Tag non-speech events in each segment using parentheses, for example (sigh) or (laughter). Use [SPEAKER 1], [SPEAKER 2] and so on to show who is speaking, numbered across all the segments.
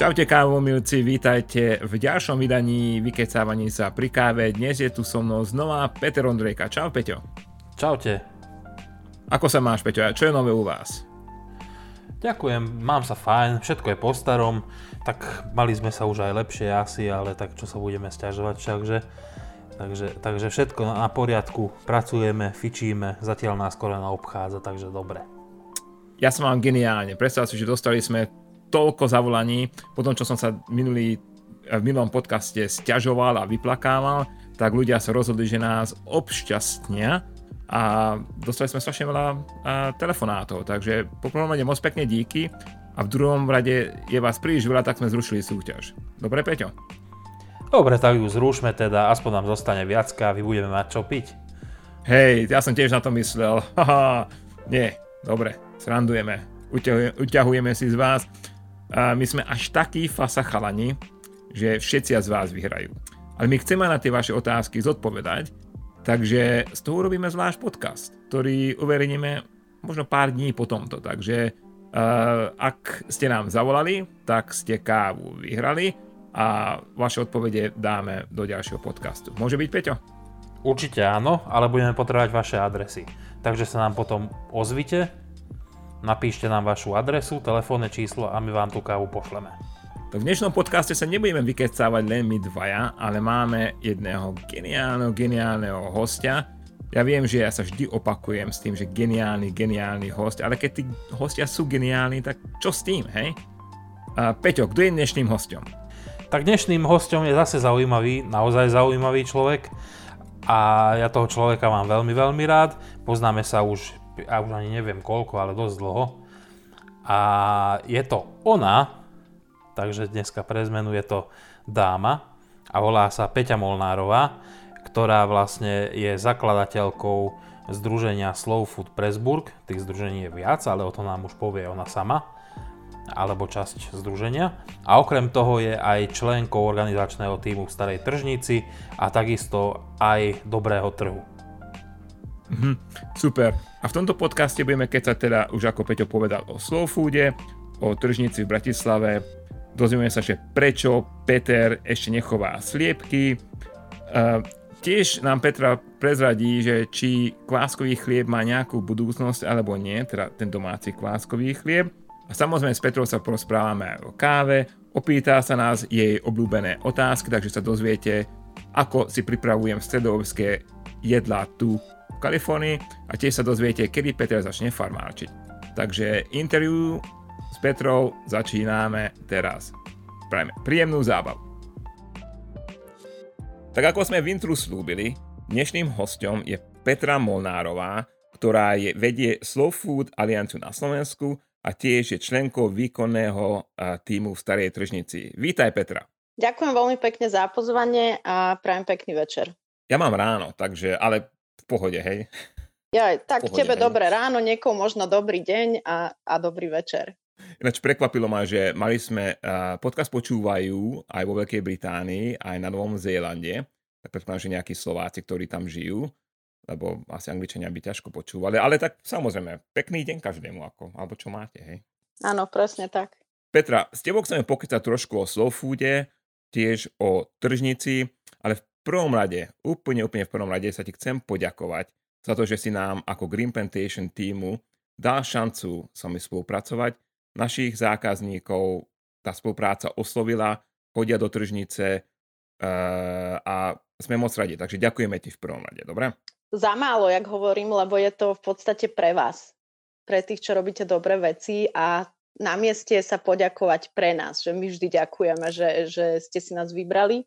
[SPEAKER 1] Čaute kávomilci, vítajte v ďalšom vydaní Vykecávaní sa pri káve. Dnes je tu so mnou znova Peter Ondrejka. Čau Peťo.
[SPEAKER 2] Čaute.
[SPEAKER 1] Ako sa máš Peťo a čo je nové u vás?
[SPEAKER 2] Ďakujem, mám sa fajn, všetko je po starom, tak mali sme sa už aj lepšie asi, ale tak čo sa budeme stiažovať všakže. Takže, takže všetko na poriadku, pracujeme, fičíme, zatiaľ nás korona obchádza, takže dobre.
[SPEAKER 1] Ja som mám geniálne, predstav si, že dostali sme toľko zavolaní, po tom, čo som sa minulý, v minulom podcaste stiažoval a vyplakával, tak ľudia sa rozhodli, že nás obšťastnia a dostali sme strašne veľa telefonátov, takže po prvom rade moc pekne díky a v druhom rade je vás príliš veľa, tak sme zrušili súťaž. Dobre, Peťo?
[SPEAKER 2] Dobre, tak ju zrušme teda, aspoň nám zostane viac kávy, budeme mať čo piť.
[SPEAKER 1] Hej, ja som tiež na to myslel. (laughs) Haha, nie, dobre, srandujeme, uťahujeme si z vás my sme až takí fasa chalani, že všetci z vás vyhrajú. Ale my chceme na tie vaše otázky zodpovedať, takže z toho urobíme zvlášť podcast, ktorý uverejníme možno pár dní po tomto. Takže uh, ak ste nám zavolali, tak ste kávu vyhrali a vaše odpovede dáme do ďalšieho podcastu. Môže byť, Peťo?
[SPEAKER 2] Určite áno, ale budeme potrebovať vaše adresy. Takže sa nám potom ozvite Napíšte nám vašu adresu, telefónne číslo a my vám tú kávu pošleme.
[SPEAKER 1] V dnešnom podcaste sa nebudeme vykecávať len my dvaja, ale máme jedného geniálneho, geniálneho hostia. Ja viem, že ja sa vždy opakujem s tým, že geniálny, geniálny host, ale keď tí hostia sú geniálni, tak čo s tým, hej? A Peťo, kto je dnešným hostom?
[SPEAKER 2] Tak dnešným hostom je zase zaujímavý, naozaj zaujímavý človek a ja toho človeka mám veľmi, veľmi rád. Poznáme sa už ja už ani neviem koľko, ale dosť dlho. A je to ona, takže dneska pre zmenu je to dáma a volá sa Peťa Molnárová, ktorá vlastne je zakladateľkou združenia Slow Food Pressburg. Tých združení je viac, ale o to nám už povie ona sama alebo časť združenia. A okrem toho je aj členkou organizačného týmu v Starej Tržnici a takisto aj Dobrého trhu.
[SPEAKER 1] Mhm, super. A v tomto podcaste budeme sa teda, už ako Peťo povedal, o slow foode, o tržnici v Bratislave. Dozvieme sa, že prečo Peter ešte nechová sliepky. Uh, tiež nám Petra prezradí, že či kváskový chlieb má nejakú budúcnosť alebo nie, teda ten domáci kváskový chlieb. A samozrejme s Petrou sa porozprávame o káve, opýta sa nás jej obľúbené otázky, takže sa dozviete, ako si pripravujem stredoobské jedlá tu Kalifornii a tiež sa dozviete, kedy Peter začne farmáčiť. Takže interview s Petrou začíname teraz. Prajme príjemnú zábavu. Tak ako sme v intru slúbili, dnešným hostom je Petra Molnárová, ktorá je, vedie Slow Food Alianciu na Slovensku a tiež je členkou výkonného týmu v Starej tržnici. Vítaj Petra.
[SPEAKER 3] Ďakujem veľmi pekne za pozvanie a prajem pekný večer.
[SPEAKER 1] Ja mám ráno, takže, ale v pohode, hej?
[SPEAKER 3] Ja, tak pohode, tebe hej. dobré ráno, niekomu možno dobrý deň a, a dobrý večer.
[SPEAKER 1] Ináč prekvapilo ma, že mali sme, uh, podcast počúvajú aj vo Veľkej Británii, aj na Novom Zélande, tak predpokladám, že nejakí Slováci, ktorí tam žijú, lebo asi Angličania by ťažko počúvali, ale tak samozrejme, pekný deň každému, ako, alebo čo máte, hej?
[SPEAKER 3] Áno, presne tak.
[SPEAKER 1] Petra, s tebou chceme pokýtať trošku o slow foode, tiež o tržnici, prvom rade, úplne, úplne v prvom rade sa ti chcem poďakovať za to, že si nám ako Green Plantation týmu dal šancu s vami spolupracovať. Našich zákazníkov tá spolupráca oslovila, chodia do tržnice uh, a sme moc radi. Takže ďakujeme ti v prvom rade, dobre?
[SPEAKER 3] Za málo, jak hovorím, lebo je to v podstate pre vás. Pre tých, čo robíte dobré veci a na mieste sa poďakovať pre nás, že my vždy ďakujeme, že, že ste si nás vybrali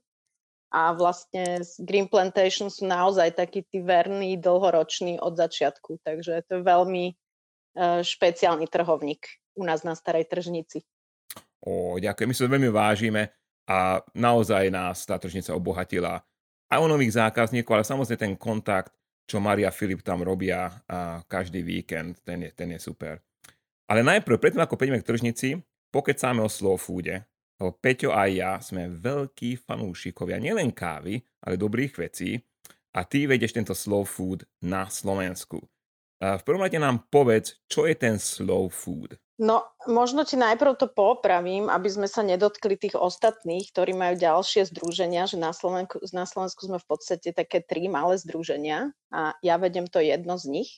[SPEAKER 3] a vlastne Green Plantation sú naozaj takí tí verní, dlhoroční od začiatku, takže to je veľmi uh, špeciálny trhovník u nás na Starej tržnici.
[SPEAKER 1] O, ďakujem, my sa veľmi vážime a naozaj nás tá tržnica obohatila aj o nových zákazníkov, ale samozrejme ten kontakt, čo Maria Filip tam robia a každý víkend, ten je, ten je super. Ale najprv, predtým ako prejdeme k tržnici, pokecáme o slow foode, lebo Peťo a ja sme veľkí fanúšikovia nielen kávy, ale dobrých vecí a ty vedieš tento slow food na Slovensku. V prvom rade nám povedz, čo je ten slow food.
[SPEAKER 3] No, možno ti najprv to popravím, aby sme sa nedotkli tých ostatných, ktorí majú ďalšie združenia, že na Slovensku, na Slovensku sme v podstate také tri malé združenia a ja vedem to jedno z nich,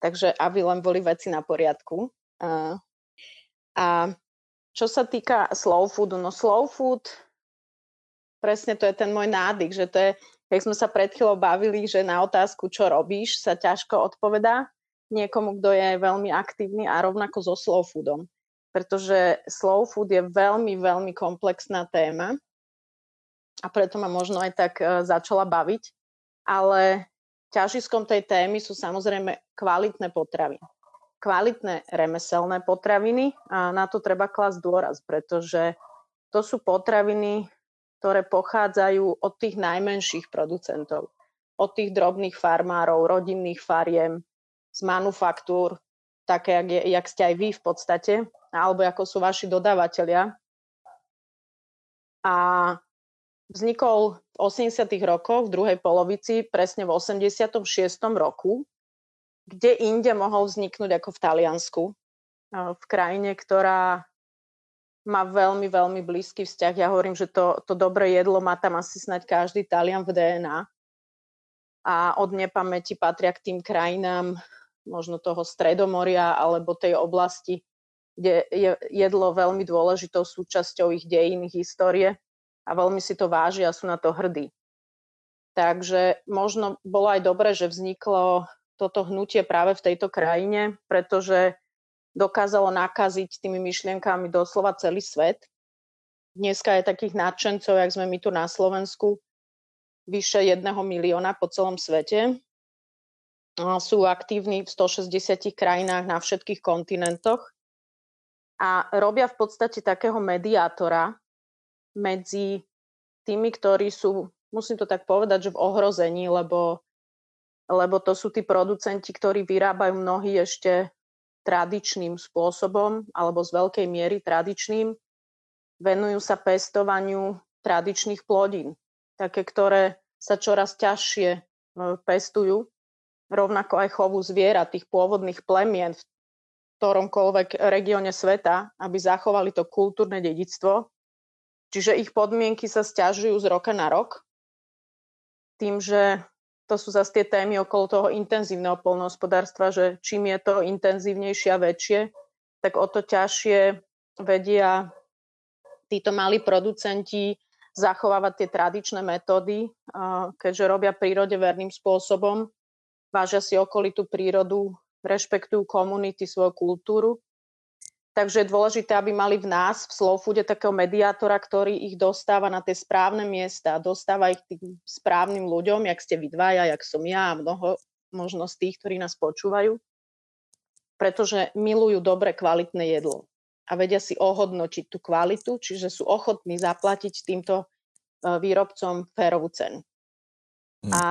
[SPEAKER 3] takže aby len boli veci na poriadku. A, a čo sa týka slow foodu, no slow food, presne to je ten môj nádych, že to je, keď sme sa pred chvíľou bavili, že na otázku, čo robíš, sa ťažko odpovedá, niekomu, kto je veľmi aktívny a rovnako so slow foodom. Pretože slow food je veľmi, veľmi komplexná téma a preto ma možno aj tak e, začala baviť. Ale ťažiskom tej témy sú samozrejme kvalitné potravy. Kvalitné remeselné potraviny a na to treba klasť dôraz, pretože to sú potraviny, ktoré pochádzajú od tých najmenších producentov, od tých drobných farmárov, rodinných fariem, z manufaktúr, také, jak, je, jak ste aj vy v podstate, alebo ako sú vaši dodávateľia. A vznikol v 80. rokoch, v druhej polovici, presne v 86. roku, kde inde mohol vzniknúť ako v Taliansku, v krajine, ktorá má veľmi, veľmi blízky vzťah. Ja hovorím, že to, to dobré jedlo má tam asi snať každý Talian v DNA. A od nepamäti patria k tým krajinám, možno toho Stredomoria alebo tej oblasti, kde je jedlo veľmi dôležitou súčasťou ich dejín, histórie a veľmi si to vážia a sú na to hrdí. Takže možno bolo aj dobré, že vzniklo toto hnutie práve v tejto krajine, pretože dokázalo nakaziť tými myšlienkami doslova celý svet. Dneska je takých nadšencov, jak sme my tu na Slovensku, vyše jedného milióna po celom svete sú aktívni v 160 krajinách na všetkých kontinentoch a robia v podstate takého mediátora medzi tými, ktorí sú, musím to tak povedať, že v ohrození, lebo, lebo to sú tí producenti, ktorí vyrábajú mnohí ešte tradičným spôsobom alebo z veľkej miery tradičným. Venujú sa pestovaniu tradičných plodín, také, ktoré sa čoraz ťažšie e, pestujú rovnako aj chovu zvierat, tých pôvodných plemien v ktoromkoľvek regióne sveta, aby zachovali to kultúrne dedictvo. Čiže ich podmienky sa stiažujú z roka na rok, tým, že to sú zase tie témy okolo toho intenzívneho polnohospodárstva, že čím je to intenzívnejšie a väčšie, tak o to ťažšie vedia títo malí producenti zachovávať tie tradičné metódy, keďže robia prírode verným spôsobom vážia si okolitú prírodu, rešpektujú komunity, svoju kultúru. Takže je dôležité, aby mali v nás, v Slow Foode, takého mediátora, ktorý ich dostáva na tie správne miesta, dostáva ich tým správnym ľuďom, jak ste vy dvaja, jak som ja a mnoho možno z tých, ktorí nás počúvajú, pretože milujú dobre kvalitné jedlo a vedia si ohodnotiť tú kvalitu, čiže sú ochotní zaplatiť týmto e, výrobcom férovú cenu. Hmm. A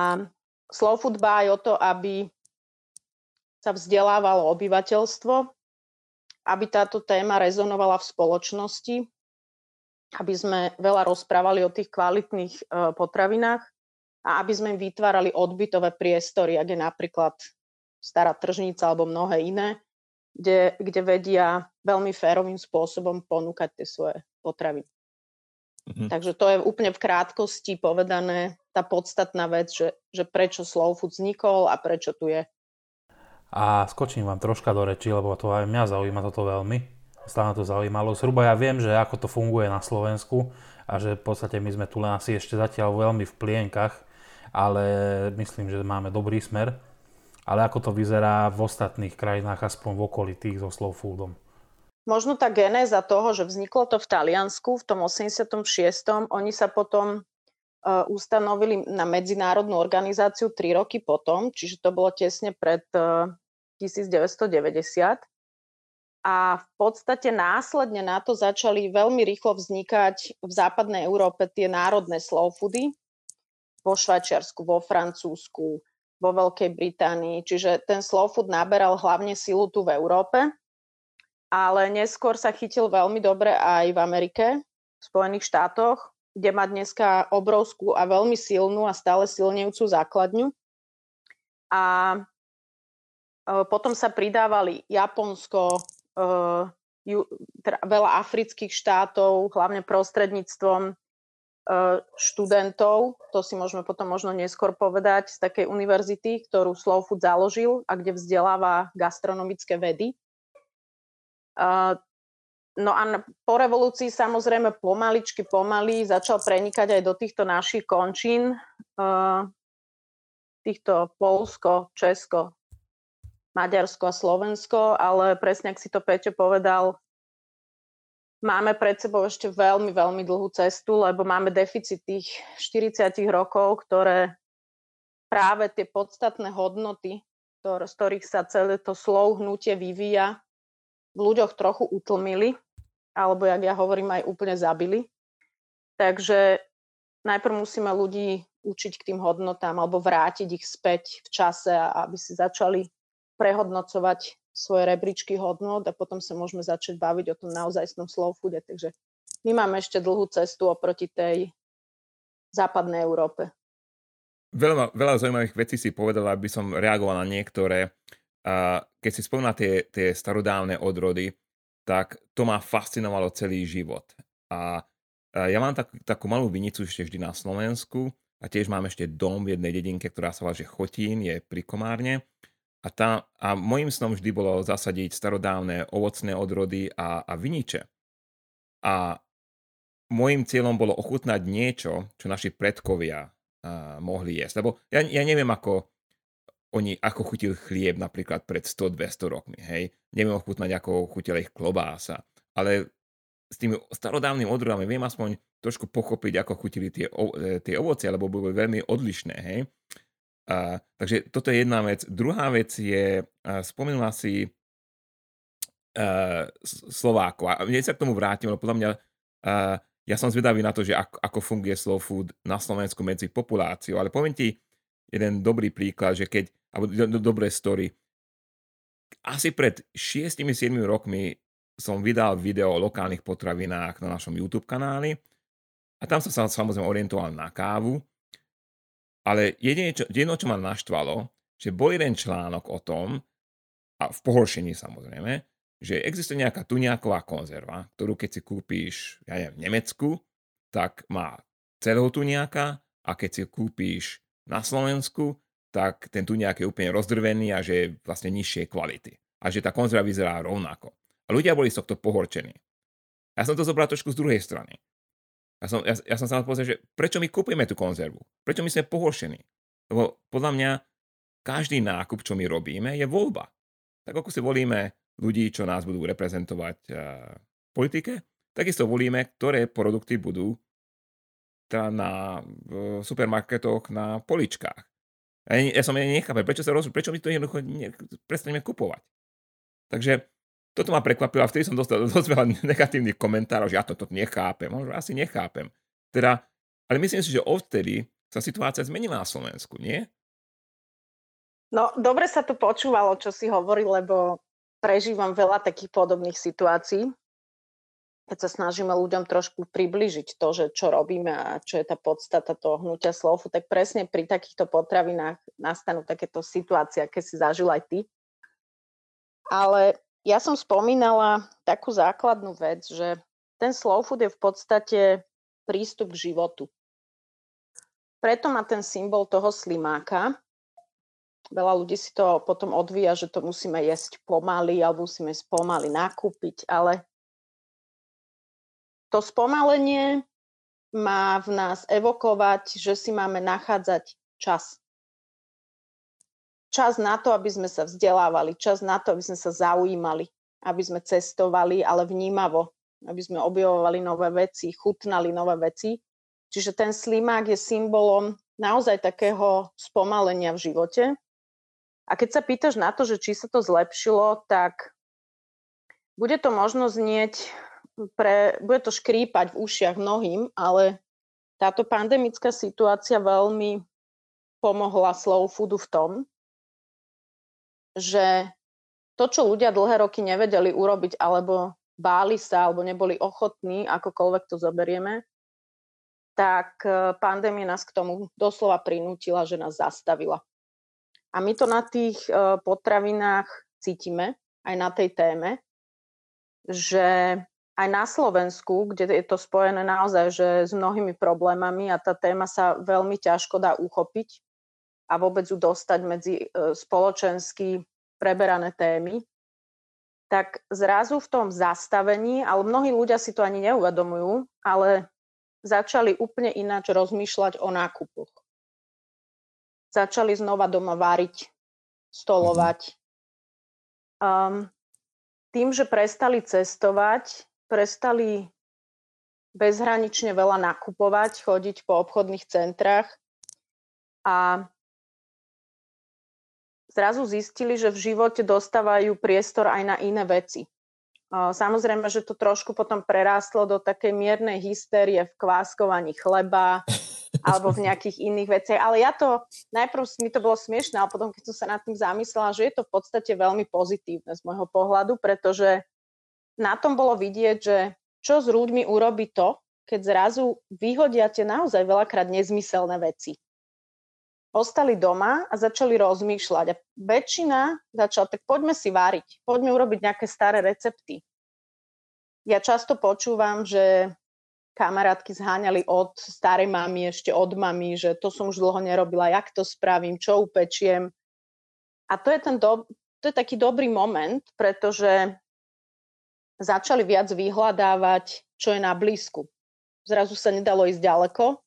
[SPEAKER 3] Slow Food dbá aj o to, aby sa vzdelávalo obyvateľstvo, aby táto téma rezonovala v spoločnosti, aby sme veľa rozprávali o tých kvalitných e, potravinách a aby sme vytvárali odbytové priestory, ak je napríklad stará tržnica alebo mnohé iné, kde, kde vedia veľmi férovým spôsobom ponúkať tie svoje potraviny. Mhm. Takže to je úplne v krátkosti povedané tá podstatná vec, že, že prečo Slow Food vznikol a prečo tu je.
[SPEAKER 2] A skočím vám troška do reči, lebo to aj mňa zaujíma toto veľmi. Stále to zaujímalo. Zhruba ja viem, že ako to funguje na Slovensku a že v podstate my sme tu len asi ešte zatiaľ veľmi v plienkach, ale myslím, že máme dobrý smer. Ale ako to vyzerá v ostatných krajinách, aspoň v okolitých so slow foodom?
[SPEAKER 3] Možno tá genéza toho, že vzniklo to v Taliansku v tom 86. Oni sa potom uh, ustanovili na medzinárodnú organizáciu 3 roky potom, čiže to bolo tesne pred uh, 1990. A v podstate následne na to začali veľmi rýchlo vznikať v západnej Európe tie národné slow foody, vo Švajčiarsku, vo Francúzsku, vo Veľkej Británii. Čiže ten slow food naberal hlavne silu tu v Európe, ale neskôr sa chytil veľmi dobre aj v Amerike, v Spojených štátoch kde má dneska obrovskú a veľmi silnú a stále silnejúcu základňu. A potom sa pridávali Japonsko, e, teda veľa afrických štátov, hlavne prostredníctvom študentov, to si môžeme potom možno neskôr povedať, z takej univerzity, ktorú Slow Food založil a kde vzdeláva gastronomické vedy. No a po revolúcii samozrejme pomaličky, pomaly začal prenikať aj do týchto našich končín, týchto Polsko, Česko, Maďarsko a Slovensko, ale presne, ak si to Peťo povedal, máme pred sebou ešte veľmi, veľmi dlhú cestu, lebo máme deficit tých 40 rokov, ktoré práve tie podstatné hodnoty, z ktorých sa celé to slow hnutie vyvíja, v ľuďoch trochu utlmili alebo jak ja hovorím, aj úplne zabili. Takže najprv musíme ľudí učiť k tým hodnotám alebo vrátiť ich späť v čase, aby si začali prehodnocovať svoje rebríčky hodnot a potom sa môžeme začať baviť o tom naozajstnom slow foode. Takže my máme ešte dlhú cestu oproti tej západnej Európe.
[SPEAKER 1] Veľa, veľa zaujímavých vecí si povedala, aby som reagoval na niektoré. Keď si spomína tie, tie starodávne odrody, tak to ma fascinovalo celý život. A ja mám tak, takú malú vinicu ešte vždy na Slovensku a tiež mám ešte dom v jednej dedinke, ktorá sa volá, že Chotín, je pri Komárne. A, tá, a môjim snom vždy bolo zasadiť starodávne ovocné odrody a, a viniče. A môjim cieľom bolo ochutnať niečo, čo naši predkovia uh, mohli jesť. Lebo ja, ja neviem, ako oni, ako chutil chlieb napríklad pred 100-200 rokmi, hej. Neviem ochutnať, ako chutila ich klobása. Ale s tými starodávnymi odrodami viem aspoň trošku pochopiť, ako chutili tie, e, tie ovocie, lebo boli veľmi odlišné, hej. A, takže toto je jedna vec. Druhá vec je, a, spomenula si a, Slováko. A mne sa k tomu vrátim, lebo podľa mňa a, ja som zvedavý na to, že ako, ako funguje slow food na Slovensku medzi populáciou, ale poviem ti jeden dobrý príklad, že keď alebo do, do, dobré story. Asi pred 6-7 rokmi som vydal video o lokálnych potravinách na našom YouTube kanáli a tam som sa samozrejme orientoval na kávu, ale jedine, čo, jedno, čo ma naštvalo, že bol jeden článok o tom, a v pohoršení samozrejme, že existuje nejaká tuňáková konzerva, ktorú keď si kúpíš, ja neviem, v Nemecku, tak má celého tuňáka a keď si kúpíš na Slovensku, tak ten tuňák je úplne rozdrvený a že je vlastne nižšej kvality. A že tá konzerva vyzerá rovnako. A ľudia boli z tohto pohorčení. Ja som to zobral trošku z druhej strany. Ja som, ja, ja som sa povedal, že prečo my kupujeme tú konzervu? Prečo my sme pohoršení? Lebo podľa mňa každý nákup, čo my robíme, je voľba. Tak ako si volíme ľudí, čo nás budú reprezentovať uh, v politike, takisto volíme, ktoré produkty budú teda na v supermarketoch na poličkách. Ja, ja som ani nechápem, prečo sa rozhodol, prečo my to jednoducho ne, prestaneme kupovať. Takže toto ma prekvapilo a vtedy som dostal (laughs) dosť veľa negatívnych komentárov, že ja toto to nechápem. Možno asi nechápem. Teda, ale myslím si, že odtedy sa situácia zmenila na Slovensku, nie?
[SPEAKER 3] No, dobre sa to počúvalo, čo si hovoril, lebo prežívam veľa takých podobných situácií keď sa snažíme ľuďom trošku približiť to, že čo robíme a čo je tá podstata toho hnutia slofu, tak presne pri takýchto potravinách nastanú takéto situácie, aké si zažil aj ty. Ale ja som spomínala takú základnú vec, že ten slow food je v podstate prístup k životu. Preto má ten symbol toho slimáka. Veľa ľudí si to potom odvíja, že to musíme jesť pomaly alebo musíme pomaly nakúpiť, ale to spomalenie má v nás evokovať, že si máme nachádzať čas. Čas na to, aby sme sa vzdelávali, čas na to, aby sme sa zaujímali, aby sme cestovali, ale vnímavo, aby sme objavovali nové veci, chutnali nové veci. Čiže ten slimák je symbolom naozaj takého spomalenia v živote. A keď sa pýtaš na to, že či sa to zlepšilo, tak bude to možno znieť pre, bude to škrípať v ušiach mnohým, ale táto pandemická situácia veľmi pomohla slow foodu v tom, že to, čo ľudia dlhé roky nevedeli urobiť, alebo báli sa, alebo neboli ochotní, akokoľvek to zoberieme, tak e, pandémia nás k tomu doslova prinútila, že nás zastavila. A my to na tých e, potravinách cítime, aj na tej téme, že aj na Slovensku, kde je to spojené naozaj že s mnohými problémami a tá téma sa veľmi ťažko dá uchopiť a vôbec ju dostať medzi e, spoločensky preberané témy, tak zrazu v tom zastavení, ale mnohí ľudia si to ani neuvedomujú, ale začali úplne ináč rozmýšľať o nákupoch. Začali znova doma variť, stolovať. Um, tým, že prestali cestovať, prestali bezhranične veľa nakupovať, chodiť po obchodných centrách a zrazu zistili, že v živote dostávajú priestor aj na iné veci. Samozrejme, že to trošku potom prerástlo do takej miernej hystérie v kváskovaní chleba (laughs) alebo v nejakých iných veciach. Ale ja to, najprv mi to bolo smiešne, ale potom, keď som sa nad tým zamyslela, že je to v podstate veľmi pozitívne z môjho pohľadu, pretože na tom bolo vidieť, že čo s ľuďmi urobí to, keď zrazu vyhodia tie naozaj veľakrát nezmyselné veci ostali doma a začali rozmýšľať. A väčšina začala, tak poďme si váriť, poďme urobiť nejaké staré recepty. Ja často počúvam, že kamarátky zháňali od starej mamy, ešte od mamy, že to som už dlho nerobila, jak to spravím, čo upečiem. A to je, ten do, to je taký dobrý moment, pretože začali viac vyhľadávať, čo je na blízku. Zrazu sa nedalo ísť ďaleko,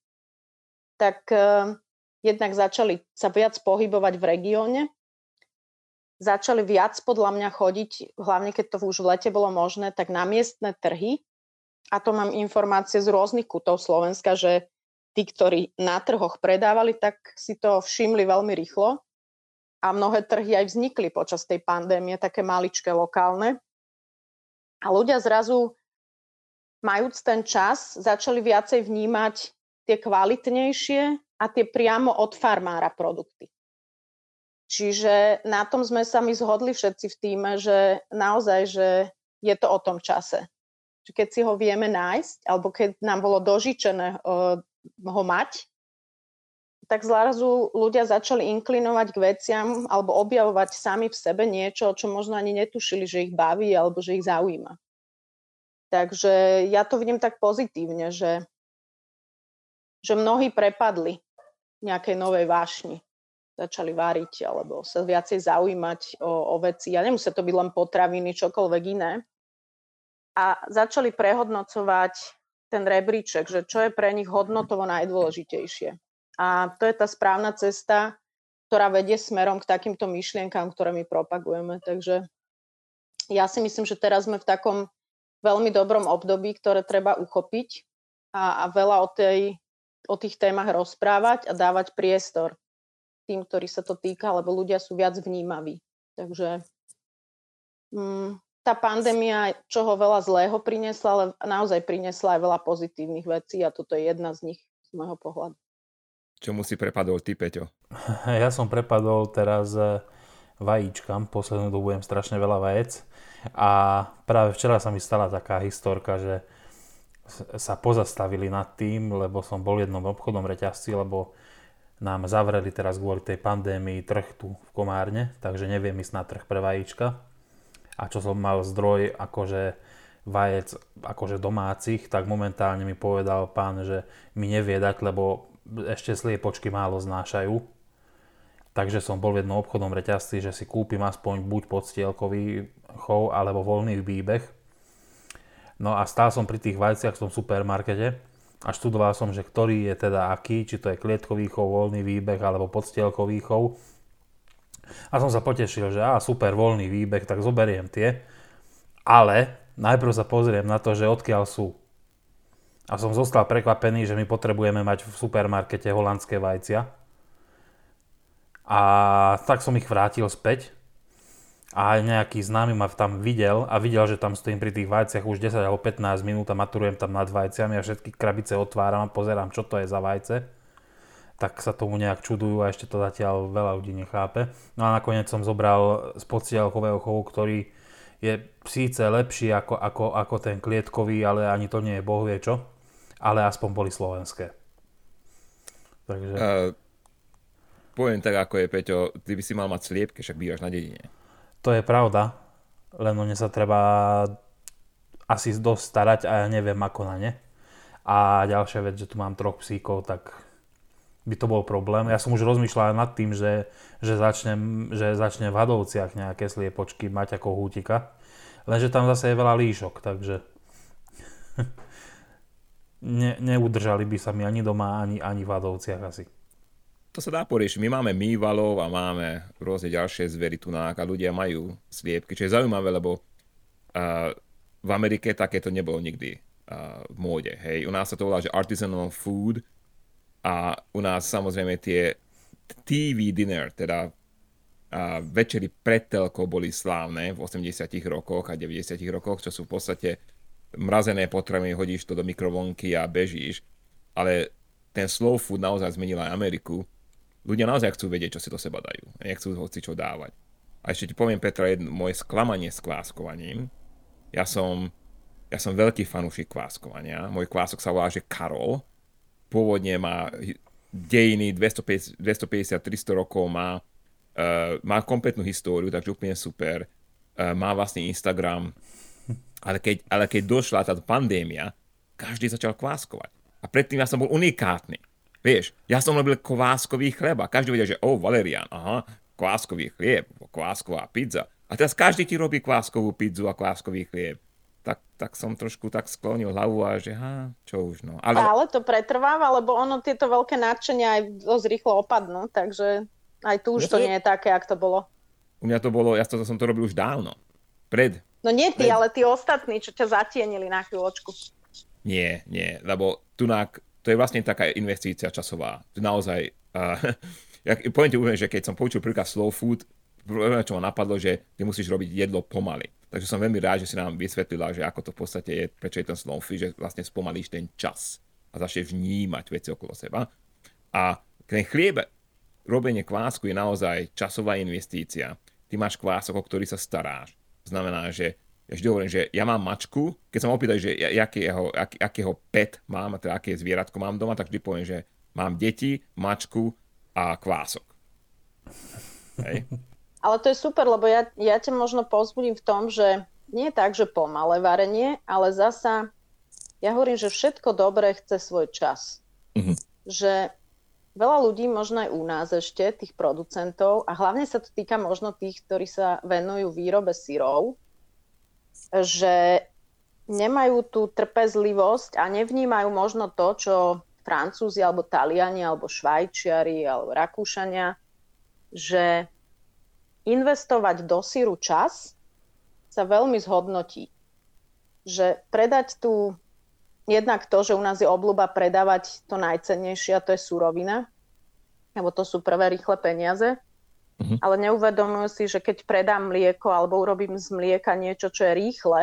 [SPEAKER 3] tak eh, jednak začali sa viac pohybovať v regióne, začali viac podľa mňa chodiť, hlavne keď to už v lete bolo možné, tak na miestne trhy. A to mám informácie z rôznych kutov Slovenska, že tí, ktorí na trhoch predávali, tak si to všimli veľmi rýchlo. A mnohé trhy aj vznikli počas tej pandémie, také maličké, lokálne. A ľudia zrazu, majúc ten čas, začali viacej vnímať tie kvalitnejšie a tie priamo od farmára produkty. Čiže na tom sme sa my zhodli všetci v týme, že naozaj, že je to o tom čase. Keď si ho vieme nájsť, alebo keď nám bolo dožičené uh, ho mať, tak zrazu ľudia začali inklinovať k veciam alebo objavovať sami v sebe niečo, čo možno ani netušili, že ich baví alebo že ich zaujíma. Takže ja to vidím tak pozitívne, že, že mnohí prepadli nejakej novej vášni začali váriť alebo sa viacej zaujímať o, o veci. A nemusia to byť len potraviny, čokoľvek iné. A začali prehodnocovať ten rebríček, že čo je pre nich hodnotovo najdôležitejšie. A to je tá správna cesta, ktorá vedie smerom k takýmto myšlienkám, ktoré my propagujeme. Takže ja si myslím, že teraz sme v takom veľmi dobrom období, ktoré treba uchopiť a, a veľa o tej o tých témach rozprávať a dávať priestor tým, ktorí sa to týka, lebo ľudia sú viac vnímaví. Takže mm, tá pandémia čoho veľa zlého priniesla, ale naozaj priniesla aj veľa pozitívnych vecí a toto je jedna z nich z môjho pohľadu.
[SPEAKER 1] Čomu si prepadol ty, Peťo? (laughs)
[SPEAKER 2] Ja som prepadol teraz eh, vajíčkam, poslednú dobu jem strašne veľa vajec a práve včera sa mi stala taká historka, že sa pozastavili nad tým, lebo som bol v jednom obchodnom reťazci, lebo nám zavreli teraz kvôli tej pandémii trh tu v Komárne, takže neviem ísť na trh pre vajíčka. A čo som mal zdroj akože vajec akože domácich, tak momentálne mi povedal pán, že mi nevie dať, lebo ešte sliepočky málo znášajú. Takže som bol v jednom obchodnom reťazci, že si kúpim aspoň buď podstielkový chov alebo voľný výbeh No a stál som pri tých vajciach v tom supermarkete a študoval som, že ktorý je teda aký, či to je klietkový chov, voľný výbeh alebo podstielkový chov. A som sa potešil, že á, super, voľný výbeh, tak zoberiem tie. Ale najprv sa pozriem na to, že odkiaľ sú. A som zostal prekvapený, že my potrebujeme mať v supermarkete holandské vajcia. A tak som ich vrátil späť a nejaký známy ma tam videl a videl, že tam stojím pri tých vajciach už 10 alebo 15 minút a maturujem tam nad vajciami a všetky krabice otváram a pozerám, čo to je za vajce. Tak sa tomu nejak čudujú a ešte to zatiaľ veľa ľudí nechápe. No a nakoniec som zobral z podstielkového chovu, ktorý je síce lepší ako, ako, ako ten klietkový, ale ani to nie je bohvie čo. Ale aspoň boli slovenské.
[SPEAKER 1] Takže... Uh, poviem tak, ako je, Peťo, ty by si mal mať sliepke, však bývaš na dedine.
[SPEAKER 2] To je pravda, len o ne sa treba asi dosť starať a ja neviem ako na ne. A ďalšia vec, že tu mám troch psíkov, tak by to bol problém. Ja som už rozmýšľal nad tým, že, že, začnem, že začnem v Hadovciach nejaké sliepočky mať ako hútika. Lenže tam zase je veľa líšok, takže (laughs) ne, neudržali by sa mi ani doma, ani, ani v Hadovciach asi.
[SPEAKER 1] To sa dá poriešiť. My máme mývalov a máme rôzne ďalšie zvery tunák a ľudia majú sliepky, čo je zaujímavé, lebo uh, v Amerike takéto nebolo nikdy uh, v móde. Hej. U nás sa to volá, že artisanal food, a u nás samozrejme tie TV dinner, teda a večery pred telkou boli slávne v 80 rokoch a 90 rokoch, čo sú v podstate mrazené potraviny, hodíš to do mikrovlnky a bežíš. Ale ten slow food naozaj zmenil aj Ameriku. Ľudia naozaj chcú vedieť, čo si do seba dajú. Nechcú hoci čo dávať. A ešte ti poviem, Petra, jedno moje sklamanie s kváskovaním. Ja som, ja som veľký fanúšik kváskovania. Môj kvások sa volá, že Karol pôvodne má dejiny 250-300 rokov, má, uh, má kompletnú históriu, takže úplne super. Uh, má vlastný Instagram, ale keď, ale keď došla tá pandémia, každý začal kváskovať. A predtým ja som bol unikátny. Vieš, ja som robil kváskový chleba. Každý vedel, že o, oh, Valerian, aha, kváskový chlieb, kvásková pizza. A teraz každý ti robí kváskovú pizzu a kváskový chlieb tak, tak som trošku tak sklonil hlavu a že ha, čo už no.
[SPEAKER 3] Ale... Ale to pretrváva, lebo ono tieto veľké nadšenia aj dosť rýchlo opadnú, takže aj tu už ja to, to nie je také, ak to bolo.
[SPEAKER 1] U mňa to bolo, ja to, to som to robil už dávno. Pred.
[SPEAKER 3] No nie ty, pred. ale tí ostatní, čo ťa zatienili na chvíľočku.
[SPEAKER 1] Nie, nie, lebo tunák, to je vlastne taká investícia časová. Naozaj, uh, (laughs) ja, poviem ti že keď som počul prvýkrát slow food, prvé, čo ma napadlo, že ty musíš robiť jedlo pomaly. Takže som veľmi rád, že si nám vysvetlila, že ako to v podstate je, prečo je ten slow food, že vlastne spomalíš ten čas a začneš vnímať veci okolo seba. A ten chlieb, robenie kvásku je naozaj časová investícia. Ty máš kvások, o ktorý sa staráš. Znamená, že vždy hovorím, že ja mám mačku, keď sa ma opýtajú, že akého, ak, akého pet mám, teda aké zvieratko mám doma, tak vždy poviem, že mám deti, mačku a kvások.
[SPEAKER 3] Hej. (laughs) Ale to je super, lebo ja, ja ťa možno pozbudím v tom, že nie je tak, že pomalé varenie, ale zasa ja hovorím, že všetko dobré chce svoj čas. Mm-hmm. Že veľa ľudí, možno aj u nás ešte, tých producentov, a hlavne sa to týka možno tých, ktorí sa venujú výrobe syrov, že nemajú tú trpezlivosť a nevnímajú možno to, čo Francúzi alebo Taliani alebo Švajčiari alebo Rakúšania, že investovať do síru čas sa veľmi zhodnotí. Že predať tu jednak to, že u nás je obľúba predávať to najcennejšie a to je surovina, lebo to sú prvé rýchle peniaze, mm-hmm. ale neuvedomujú si, že keď predám mlieko alebo urobím z mlieka niečo, čo je rýchle,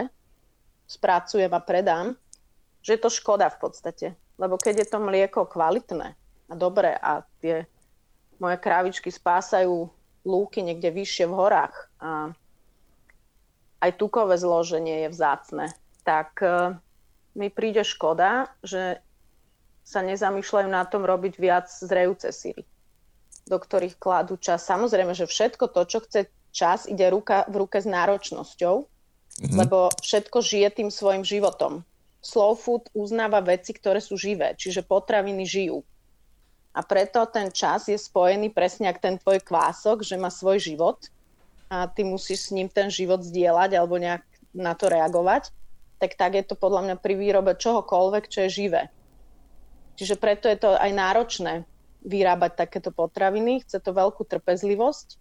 [SPEAKER 3] spracujem a predám, že je to škoda v podstate. Lebo keď je to mlieko kvalitné a dobré a tie moje krávičky spásajú lúky niekde vyššie v horách a aj tukové zloženie je vzácne, tak e, mi príde škoda, že sa nezamýšľajú na tom robiť viac zrejúce síry, do ktorých kladú čas. Samozrejme, že všetko to, čo chce čas, ide ruka v ruke s náročnosťou, mm-hmm. lebo všetko žije tým svojim životom. Slow food uznáva veci, ktoré sú živé, čiže potraviny žijú. A preto ten čas je spojený presne ak ten tvoj kvások, že má svoj život a ty musíš s ním ten život zdieľať alebo nejak na to reagovať, tak tak je to podľa mňa pri výrobe čohokoľvek, čo je živé. Čiže preto je to aj náročné vyrábať takéto potraviny, chce to veľkú trpezlivosť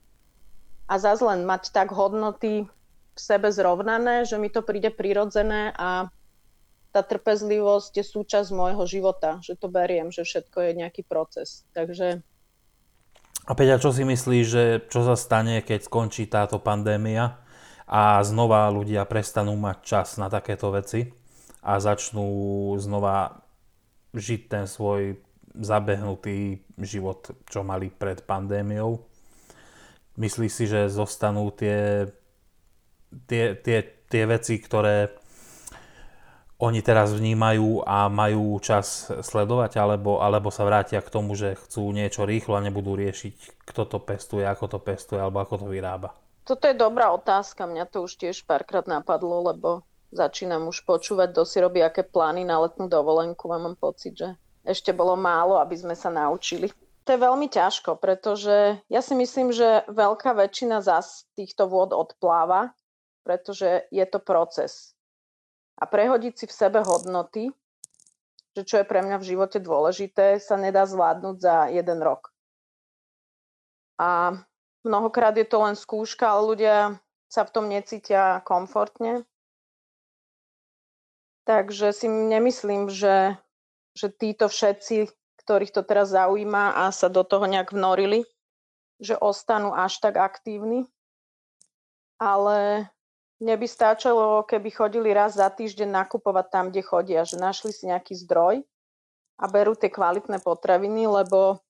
[SPEAKER 3] a zase len mať tak hodnoty v sebe zrovnané, že mi to príde prirodzené a tá trpezlivosť je súčasť môjho života, že to beriem, že všetko je nejaký proces. Takže...
[SPEAKER 2] A Peťa, čo si myslíš, že čo sa stane, keď skončí táto pandémia a znova ľudia prestanú mať čas na takéto veci a začnú znova žiť ten svoj zabehnutý život, čo mali pred pandémiou? Myslíš si, že zostanú tie, tie, tie, tie veci, ktoré oni teraz vnímajú a majú čas sledovať, alebo, alebo sa vrátia k tomu, že chcú niečo rýchlo a nebudú riešiť, kto to pestuje, ako to pestuje, alebo ako to vyrába?
[SPEAKER 3] Toto je dobrá otázka, mňa to už tiež párkrát napadlo, lebo začínam už počúvať, kto si robí aké plány na letnú dovolenku a mám pocit, že ešte bolo málo, aby sme sa naučili. To je veľmi ťažko, pretože ja si myslím, že veľká väčšina z týchto vôd odpláva, pretože je to proces. A prehodiť si v sebe hodnoty, že čo je pre mňa v živote dôležité, sa nedá zvládnuť za jeden rok. A mnohokrát je to len skúška, ale ľudia sa v tom necítia komfortne. Takže si nemyslím, že, že títo všetci, ktorých to teraz zaujíma a sa do toho nejak vnorili, že ostanú až tak aktívni. Ale mne by stáčalo, keby chodili raz za týždeň nakupovať tam, kde chodia, že našli si nejaký zdroj a berú tie kvalitné potraviny, lebo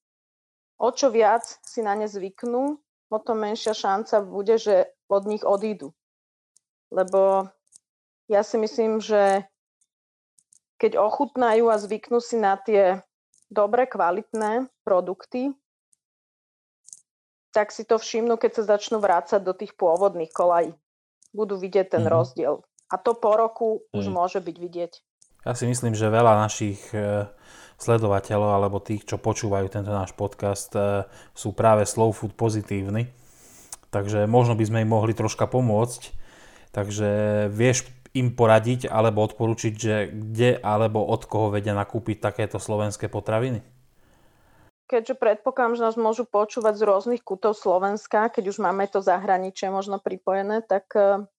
[SPEAKER 3] o čo viac si na ne zvyknú, o to menšia šanca bude, že od nich odídu. Lebo ja si myslím, že keď ochutnajú a zvyknú si na tie dobre kvalitné produkty, tak si to všimnú, keď sa začnú vrácať do tých pôvodných kolají. Budú vidieť ten mm. rozdiel. A to po roku mm. už mhm. môže byť vidieť.
[SPEAKER 2] Ja si myslím, že veľa našich e, sledovateľov alebo tých, čo počúvajú tento náš podcast, e, sú práve slow food pozitívni. Takže možno by sme im mohli troška pomôcť. Takže vieš im poradiť alebo odporučiť, že kde alebo od koho vedia nakúpiť takéto slovenské potraviny?
[SPEAKER 3] Keďže predpokladám, že nás môžu počúvať z rôznych kútov Slovenska, keď už máme to zahraničie možno pripojené, tak e,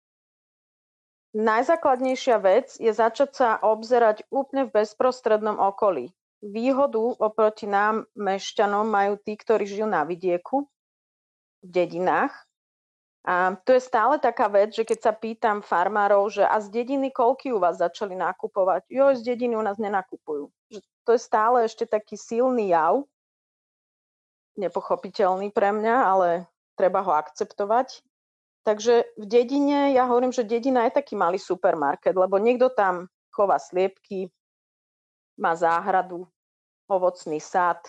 [SPEAKER 3] najzákladnejšia vec je začať sa obzerať úplne v bezprostrednom okolí. Výhodu oproti nám, mešťanom, majú tí, ktorí žijú na vidieku, v dedinách. A to je stále taká vec, že keď sa pýtam farmárov, že a z dediny koľky u vás začali nakupovať? Jo, z dediny u nás nenakupujú. To je stále ešte taký silný jav, nepochopiteľný pre mňa, ale treba ho akceptovať. Takže v dedine, ja hovorím, že dedina je taký malý supermarket, lebo niekto tam chová sliepky, má záhradu, ovocný sad,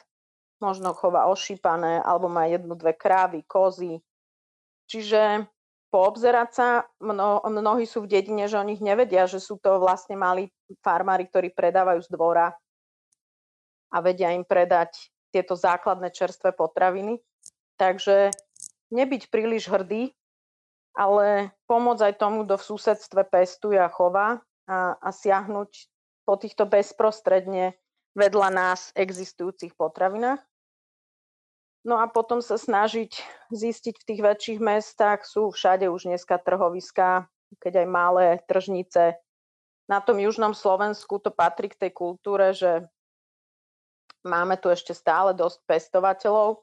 [SPEAKER 3] možno chová ošípané, alebo má jednu, dve krávy, kozy. Čiže poobzerať sa, mno, mnohí sú v dedine, že o nich nevedia, že sú to vlastne malí farmári, ktorí predávajú z dvora a vedia im predať tieto základné čerstvé potraviny. Takže nebyť príliš hrdý, ale pomôcť aj tomu, kto v susedstve pestuje a chová a, a siahnuť po týchto bezprostredne vedľa nás existujúcich potravinách. No a potom sa snažiť zistiť v tých väčších mestách, sú všade už dneska trhoviská, keď aj malé tržnice. Na tom južnom Slovensku to patrí k tej kultúre, že máme tu ešte stále dosť pestovateľov,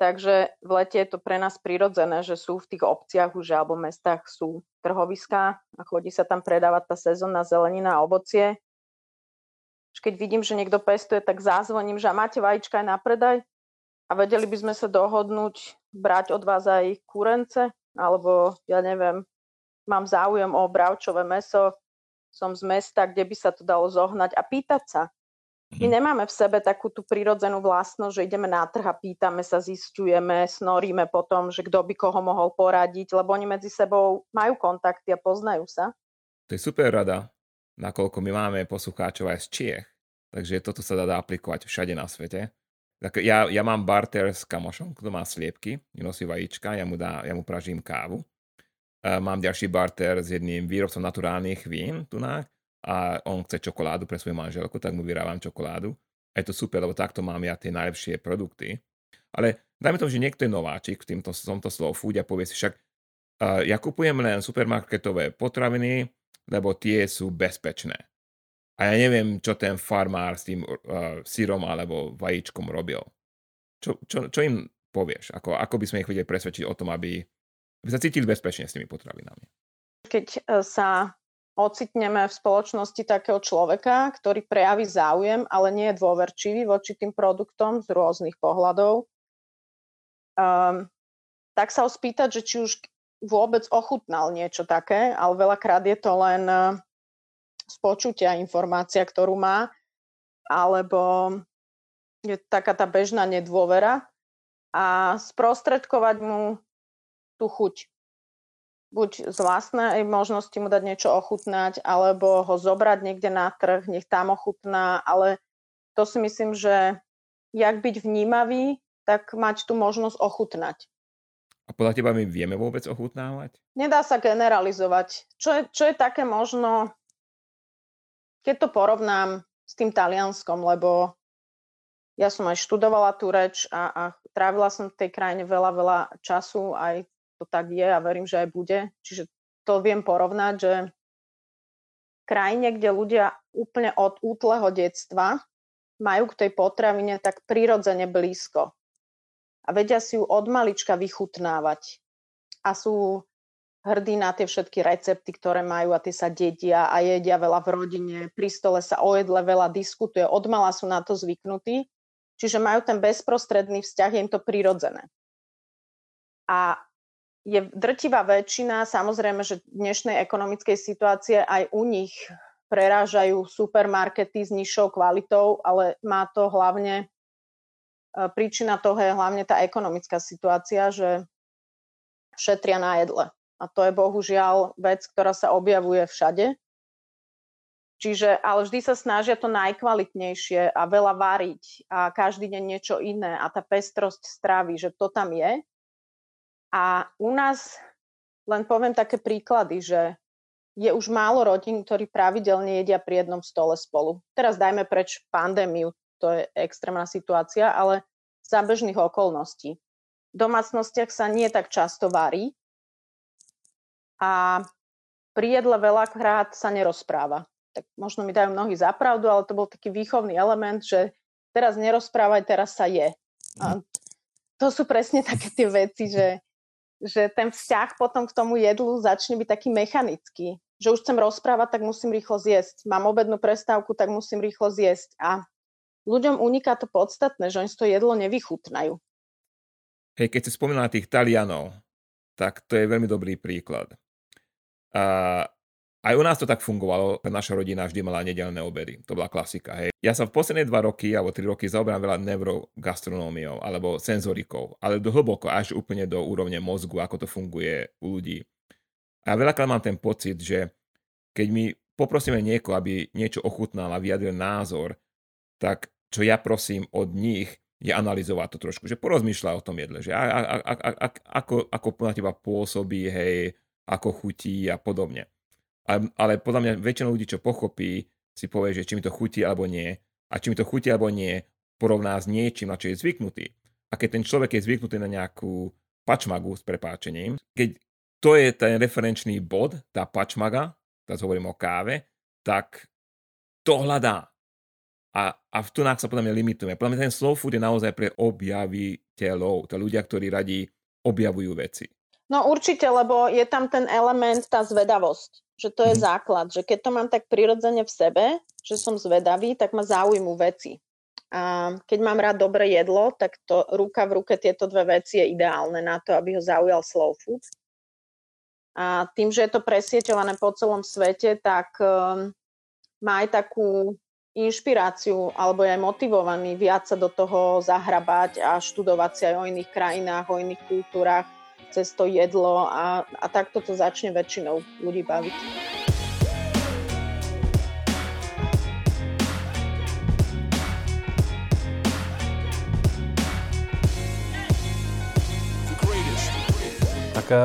[SPEAKER 3] takže v lete je to pre nás prirodzené, že sú v tých obciach už alebo mestách sú trhoviská a chodí sa tam predávať tá sezónna zelenina a ovocie keď vidím, že niekto pestuje, tak zázvoním, že máte vajíčka aj na predaj a vedeli by sme sa dohodnúť, brať od vás aj kúrence, alebo ja neviem, mám záujem o bravčové meso, som z mesta, kde by sa to dalo zohnať a pýtať sa. My mhm. nemáme v sebe takú tú prirodzenú vlastnosť, že ideme na trh a pýtame sa, zistujeme, snoríme potom, že kto by koho mohol poradiť, lebo oni medzi sebou majú kontakty a poznajú sa.
[SPEAKER 1] To je super rada nakoľko my máme poslucháčov aj z Čiech, takže toto sa dá aplikovať všade na svete. Tak ja, ja mám barter s kamošom, kto má sliepky, nosí vajíčka, ja mu, dá, ja mu pražím kávu. A mám ďalší barter s jedným výrobcom naturálnych vín tu na, a on chce čokoládu pre svoju manželku, tak mu vyrábam čokoládu. A je to super, lebo takto mám ja tie najlepšie produkty. Ale dajme tomu, že niekto je nováčik v týmto, tomto slow food a povie si však, uh, ja kupujem len supermarketové potraviny, lebo tie sú bezpečné. A ja neviem, čo ten farmár s tým uh, sírom alebo vajíčkom robil. Čo, čo, čo im povieš? Ako, ako by sme ich vedeli presvedčiť o tom, aby, aby sa cítili bezpečne s tými potravinami?
[SPEAKER 3] Keď e, sa ocitneme v spoločnosti takého človeka, ktorý prejaví záujem, ale nie je dôverčivý voči tým produktom z rôznych pohľadov, um, tak sa ho spýtať, že či už vôbec ochutnal niečo také, ale veľakrát je to len e, z počutia informácia, ktorú má, alebo je taká tá bežná nedôvera a sprostredkovať mu tú chuť. buď z vlastnej možnosti mu dať niečo ochutnať, alebo ho zobrať niekde na trh, nech tam ochutná, ale to si myslím, že jak byť vnímavý, tak mať tú možnosť ochutnať.
[SPEAKER 1] A podľa teba my vieme vôbec ochutnávať?
[SPEAKER 3] Nedá sa generalizovať. Čo je, čo je také možno, keď to porovnám s tým talianskom, lebo ja som aj študovala tú reč a, a trávila som v tej krajine veľa, veľa času, aj to tak je a verím, že aj bude. Čiže to viem porovnať, že krajine, kde ľudia úplne od útleho detstva majú k tej potravine tak prirodzene blízko a vedia si ju od malička vychutnávať. A sú hrdí na tie všetky recepty, ktoré majú a tie sa dedia a jedia veľa v rodine. Pri stole sa o jedle veľa diskutuje, od mala sú na to zvyknutí. Čiže majú ten bezprostredný vzťah, je im to prirodzené. A je drtivá väčšina, samozrejme, že dnešnej ekonomickej situácie aj u nich prerážajú supermarkety s nižšou kvalitou, ale má to hlavne E, príčina toho je hlavne tá ekonomická situácia, že šetria na jedle. A to je bohužiaľ vec, ktorá sa objavuje všade. Čiže, ale vždy sa snažia to najkvalitnejšie a veľa variť a každý deň niečo iné a tá pestrosť stravy, že to tam je. A u nás len poviem také príklady, že je už málo rodín, ktorí pravidelne jedia pri jednom stole spolu. Teraz dajme preč pandémiu, to je extrémna situácia, ale za bežných okolností. V domácnostiach sa nie tak často varí a pri jedle veľakrát sa nerozpráva. Tak možno mi dajú mnohí zapravdu, ale to bol taký výchovný element, že teraz nerozprávaj, teraz sa je. A to sú presne také tie veci, že, že ten vzťah potom k tomu jedlu začne byť taký mechanický. Že už chcem rozprávať, tak musím rýchlo zjesť. Mám obednú prestávku, tak musím rýchlo zjesť. A ľuďom uniká to podstatné, že oni to jedlo nevychutnajú.
[SPEAKER 1] Hej, keď si spomínala tých Talianov, tak to je veľmi dobrý príklad. A aj u nás to tak fungovalo, naša rodina vždy mala nedelné obedy. To bola klasika. Hej. Ja sa v posledné dva roky alebo tri roky zaoberám veľa neurogastronómiou alebo senzorikou, ale do hlboko, až úplne do úrovne mozgu, ako to funguje u ľudí. A veľakrát mám ten pocit, že keď my poprosíme niekoho, aby niečo ochutnal a vyjadril názor, tak čo ja prosím od nich, je analyzovať to trošku, že porozmýšľa o tom jedle, že a, a, a, a, ako, ako na teba pôsobí, hej, ako chutí a podobne. Ale, ale podľa mňa väčšina ľudí, čo pochopí, si povie, že či mi to chutí alebo nie. A či mi to chutí alebo nie, porovná s niečím, na čo je zvyknutý. A keď ten človek je zvyknutý na nejakú pačmagu s prepáčením, keď to je ten referenčný bod, tá pačmaga, teraz hovorím o káve, tak to hľadá. A, a v tunách sa podľa mňa limitujeme. Podľa mňa ten slow food je naozaj pre objaviteľov, to ľudia, ktorí radi objavujú veci.
[SPEAKER 3] No určite, lebo je tam ten element, tá zvedavosť, že to je mm. základ, že keď to mám tak prirodzene v sebe, že som zvedavý, tak ma zaujímu veci. A keď mám rád dobré jedlo, tak to ruka v ruke tieto dve veci je ideálne na to, aby ho zaujal slow food. A tým, že je to presieťované po celom svete, tak um, má aj takú inšpiráciu alebo je aj motivovaný viac sa do toho zahrabať a študovať si aj o iných krajinách, o iných kultúrach, cez to jedlo a, a takto to začne väčšinou ľudí baviť.
[SPEAKER 2] Tak uh,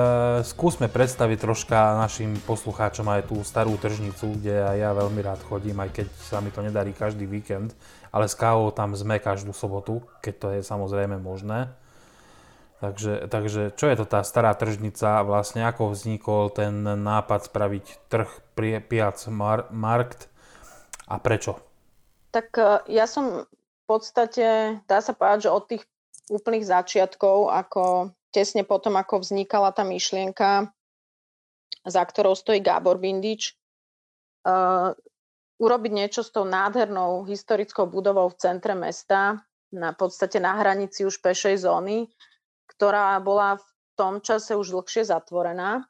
[SPEAKER 2] skúsme predstaviť troška našim poslucháčom aj tú starú tržnicu, kde aj ja veľmi rád chodím, aj keď sa mi to nedarí každý víkend, ale s kávou tam sme každú sobotu, keď to je samozrejme možné. Takže, takže čo je to tá stará tržnica, vlastne ako vznikol ten nápad spraviť trh, piac, mar, markt? A prečo?
[SPEAKER 3] Tak uh, ja som v podstate, dá sa povedať, že od tých úplných začiatkov, ako tesne potom, ako vznikala tá myšlienka, za ktorou stojí Gábor Bindič, uh, urobiť niečo s tou nádhernou historickou budovou v centre mesta, na podstate na hranici už pešej zóny, ktorá bola v tom čase už dlhšie zatvorená.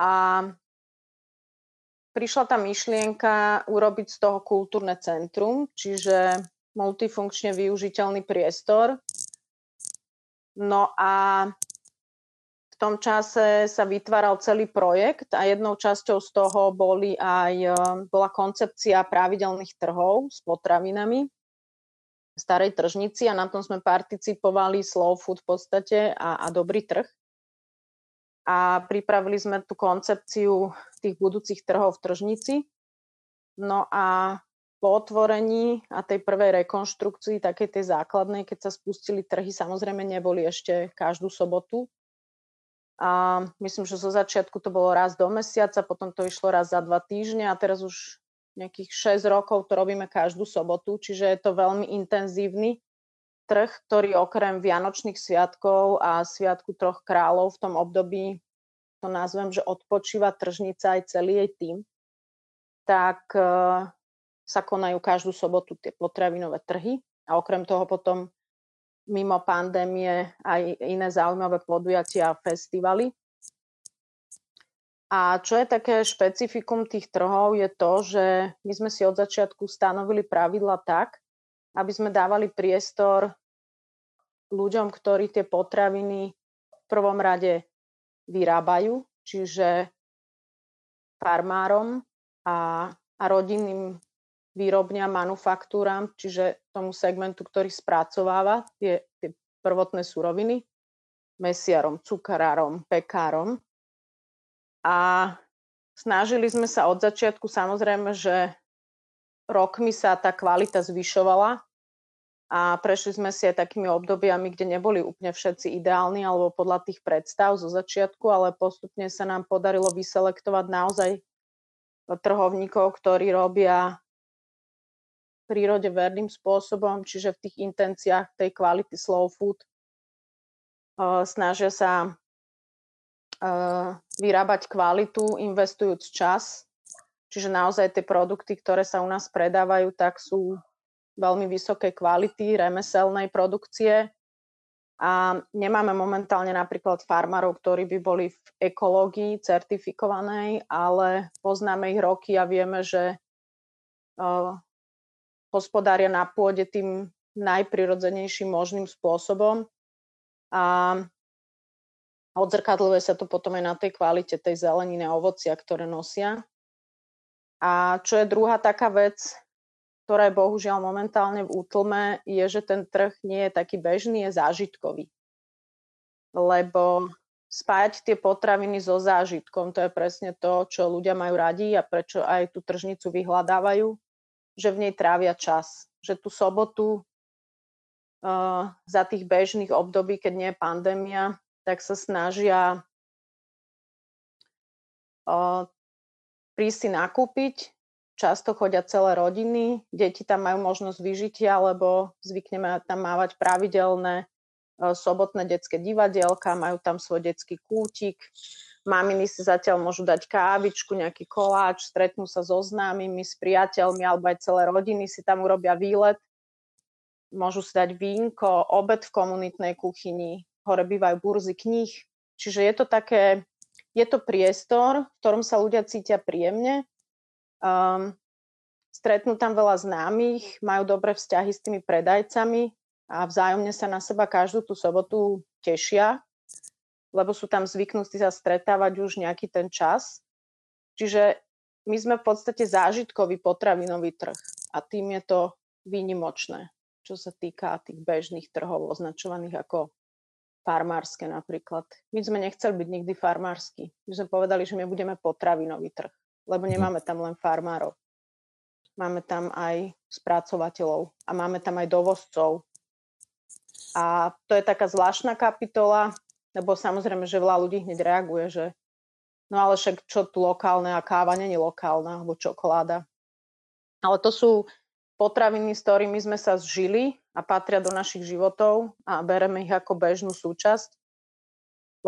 [SPEAKER 3] A prišla tá myšlienka urobiť z toho kultúrne centrum, čiže multifunkčne využiteľný priestor, No a v tom čase sa vytváral celý projekt a jednou časťou z toho boli aj, bola koncepcia pravidelných trhov s potravinami starej tržnici a na tom sme participovali Slow Food v podstate a, a Dobrý trh. A pripravili sme tú koncepciu tých budúcich trhov v tržnici. No a po otvorení a tej prvej rekonštrukcii, takej tej základnej, keď sa spustili trhy, samozrejme neboli ešte každú sobotu. A myslím, že zo začiatku to bolo raz do mesiaca, potom to išlo raz za dva týždne a teraz už nejakých 6 rokov to robíme každú sobotu, čiže je to veľmi intenzívny trh, ktorý okrem Vianočných sviatkov a Sviatku troch kráľov v tom období, to nazvem, že odpočíva tržnica aj celý jej tým, tak sa konajú každú sobotu tie potravinové trhy a okrem toho potom mimo pandémie aj iné zaujímavé podujatia a festivaly. A čo je také špecifikum tých trhov je to, že my sme si od začiatku stanovili pravidla tak, aby sme dávali priestor ľuďom, ktorí tie potraviny v prvom rade vyrábajú, čiže farmárom a, a rodinným výrobňa, manufaktúram, čiže tomu segmentu, ktorý spracováva tie, tie prvotné suroviny, mesiarom, cukarárom, pekárom. A snažili sme sa od začiatku samozrejme, že rokmi sa tá kvalita zvyšovala a prešli sme si aj takými obdobiami, kde neboli úplne všetci ideálni alebo podľa tých predstav zo začiatku, ale postupne sa nám podarilo vyselektovať naozaj trhovníkov, ktorí robia prírode verným spôsobom, čiže v tých intenciách tej kvality slow food uh, snažia sa vyrábať kvalitu, investujúc čas. Čiže naozaj tie produkty, ktoré sa u nás predávajú, tak sú veľmi vysokej kvality, remeselnej produkcie. A nemáme momentálne napríklad farmárov, ktorí by boli v ekológii certifikovanej, ale poznáme ich roky a vieme, že hospodária na pôde tým najprirodzenejším možným spôsobom a odzrkadluje sa to potom aj na tej kvalite tej zeleniny a ovocia, ktoré nosia. A čo je druhá taká vec, ktorá je bohužiaľ momentálne v útlme, je, že ten trh nie je taký bežný, je zážitkový. Lebo spájať tie potraviny so zážitkom, to je presne to, čo ľudia majú radi a prečo aj tú tržnicu vyhľadávajú že v nej trávia čas. Že tú sobotu uh, za tých bežných období, keď nie je pandémia, tak sa snažia uh, prísť si nakúpiť. Často chodia celé rodiny, deti tam majú možnosť vyžitia, lebo zvykneme tam mávať pravidelné sobotné detské divadielka, majú tam svoj detský kútik, Maminy si zatiaľ môžu dať kávičku, nejaký koláč, stretnú sa so známymi, s priateľmi alebo aj celé rodiny si tam urobia výlet. Môžu si dať vínko, obed v komunitnej kuchyni, hore bývajú burzy kníh. Čiže je to také, je to priestor, v ktorom sa ľudia cítia príjemne. Um, stretnú tam veľa známych, majú dobré vzťahy s tými predajcami a vzájomne sa na seba každú tú sobotu tešia, lebo sú tam zvyknutí sa stretávať už nejaký ten čas. Čiže my sme v podstate zážitkový potravinový trh a tým je to výnimočné, čo sa týka tých bežných trhov označovaných ako farmárske napríklad. My sme nechceli byť nikdy farmársky. My sme povedali, že my budeme potravinový trh, lebo mhm. nemáme tam len farmárov. Máme tam aj spracovateľov a máme tam aj dovozcov. A to je taká zvláštna kapitola, lebo samozrejme, že veľa ľudí hneď reaguje, že no ale však čo tu lokálne a káva není lokálna, alebo čokoláda. Ale to sú potraviny, s ktorými sme sa zžili a patria do našich životov a bereme ich ako bežnú súčasť.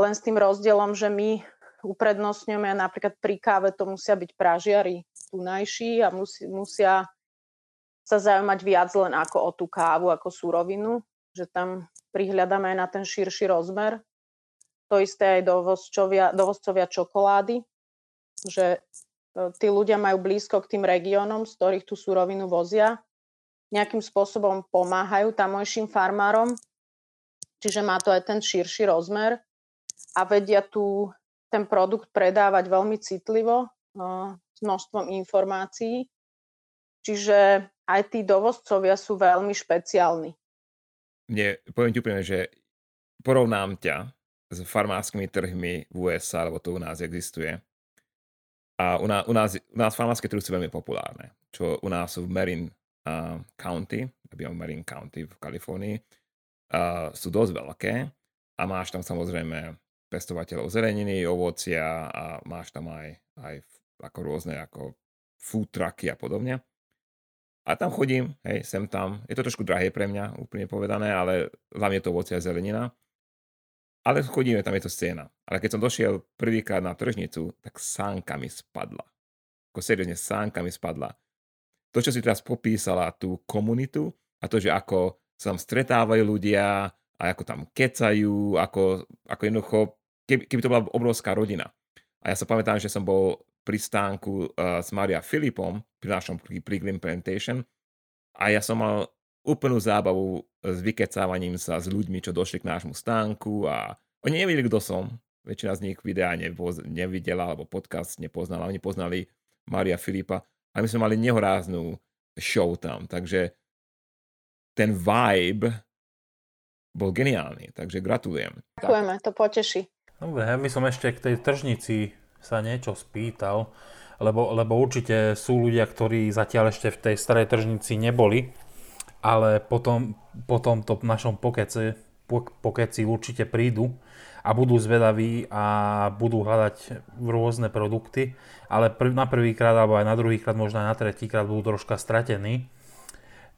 [SPEAKER 3] Len s tým rozdielom, že my uprednostňujeme napríklad pri káve to musia byť pražiari tunajší a musí, musia sa zaujímať viac len ako o tú kávu, ako súrovinu, že tam prihľadáme aj na ten širší rozmer to isté aj dovozcovia, dovozcovia čokolády, že e, tí ľudia majú blízko k tým regiónom, z ktorých tú surovinu vozia, nejakým spôsobom pomáhajú tamojším farmárom, čiže má to aj ten širší rozmer. a vedia tu ten produkt predávať veľmi citlivo, s množstvom informácií. Čiže aj tí dovozcovia sú veľmi špeciálni.
[SPEAKER 1] Mne, poviem ti úplne, že porovnám ťa s farmárskymi trhmi v USA, lebo to u nás existuje. A u nás, u nás, u nás farmárske trhy sú veľmi populárne, čo u nás sú v Marin uh, County, v Marin County v Kalifornii, uh, sú dosť veľké a máš tam samozrejme pestovateľov zeleniny, ovocia a máš tam aj, aj ako rôzne ako food trucky a podobne. A tam chodím, hej, sem tam. Je to trošku drahé pre mňa, úplne povedané, ale hlavne to ovocia a zelenina. Ale chodíme, tam je to scéna. Ale keď som došiel prvýkrát na tržnicu, tak sánka mi spadla. Ako seriózne, sánka mi spadla. To, čo si teraz popísala, tú komunitu a to, že ako sa tam stretávajú ľudia a ako tam kecajú, ako, ako jednoducho, keby, keby to bola obrovská rodina. A ja sa pamätám, že som bol pri stánku uh, s Maria Filipom pri našom Priglim Plantation a ja som mal úplnú zábavu s vykecávaním sa s ľuďmi, čo došli k nášmu stánku a oni nevedeli, kto som. Väčšina z nich videa nepoz- nevidela alebo podcast nepoznala. Oni poznali Maria Filipa a my sme mali nehoráznú show tam. Takže ten vibe bol geniálny, takže gratulujem.
[SPEAKER 3] Ďakujeme, to poteší.
[SPEAKER 2] Dobre, ja by som ešte k tej tržnici sa niečo spýtal, lebo, lebo určite sú ľudia, ktorí zatiaľ ešte v tej starej tržnici neboli, ale potom, potom to v našom pokece, pokeci určite prídu a budú zvedaví a budú hľadať rôzne produkty, ale prv, na prvýkrát alebo aj na druhýkrát, možno aj na tretíkrát budú troška stratení.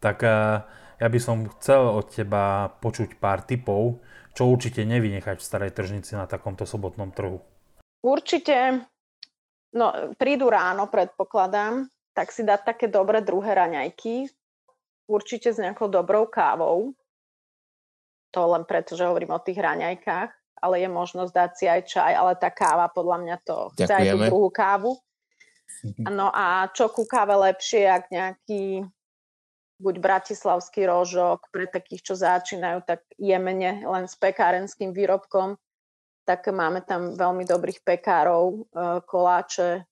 [SPEAKER 2] Tak eh, ja by som chcel od teba počuť pár tipov, čo určite nevynechať v starej tržnici na takomto sobotnom trhu.
[SPEAKER 3] Určite, no prídu ráno, predpokladám, tak si dať také dobré druhé raňajky, určite s nejakou dobrou kávou. To len preto, že hovorím o tých raňajkách, ale je možnosť dať si aj čaj, ale tá káva podľa mňa to chce aj tú druhú kávu. Mhm. No a čo ku káve lepšie, ak nejaký buď bratislavský rožok pre takých, čo začínajú, tak jemene len s pekárenským výrobkom, tak máme tam veľmi dobrých pekárov, e, koláče,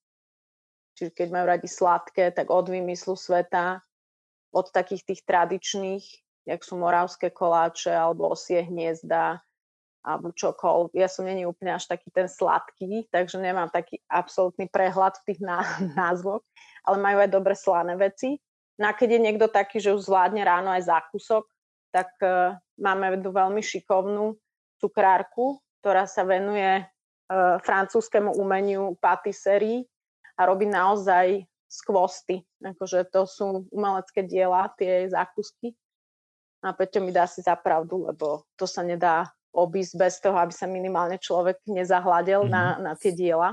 [SPEAKER 3] čiže keď majú radi sladké, tak od vymyslu sveta, od takých tých tradičných, jak sú moravské koláče alebo osie hniezda, alebo čokoľvek. Ja som není úplne až taký ten sladký, takže nemám taký absolútny prehľad v tých (laughs) názvoch, ale majú aj dobre slané veci. No a keď je niekto taký, že už zvládne ráno aj zákusok, tak uh, máme veľmi šikovnú cukrárku, ktorá sa venuje uh, francúzskému umeniu patisserie a robí naozaj skvosty. Akože to sú umelecké diela, tie zákusky. A Peťo mi dá si zapravdu, lebo to sa nedá obísť bez toho, aby sa minimálne človek nezahľadil mm-hmm. na, mhm. na tie diela.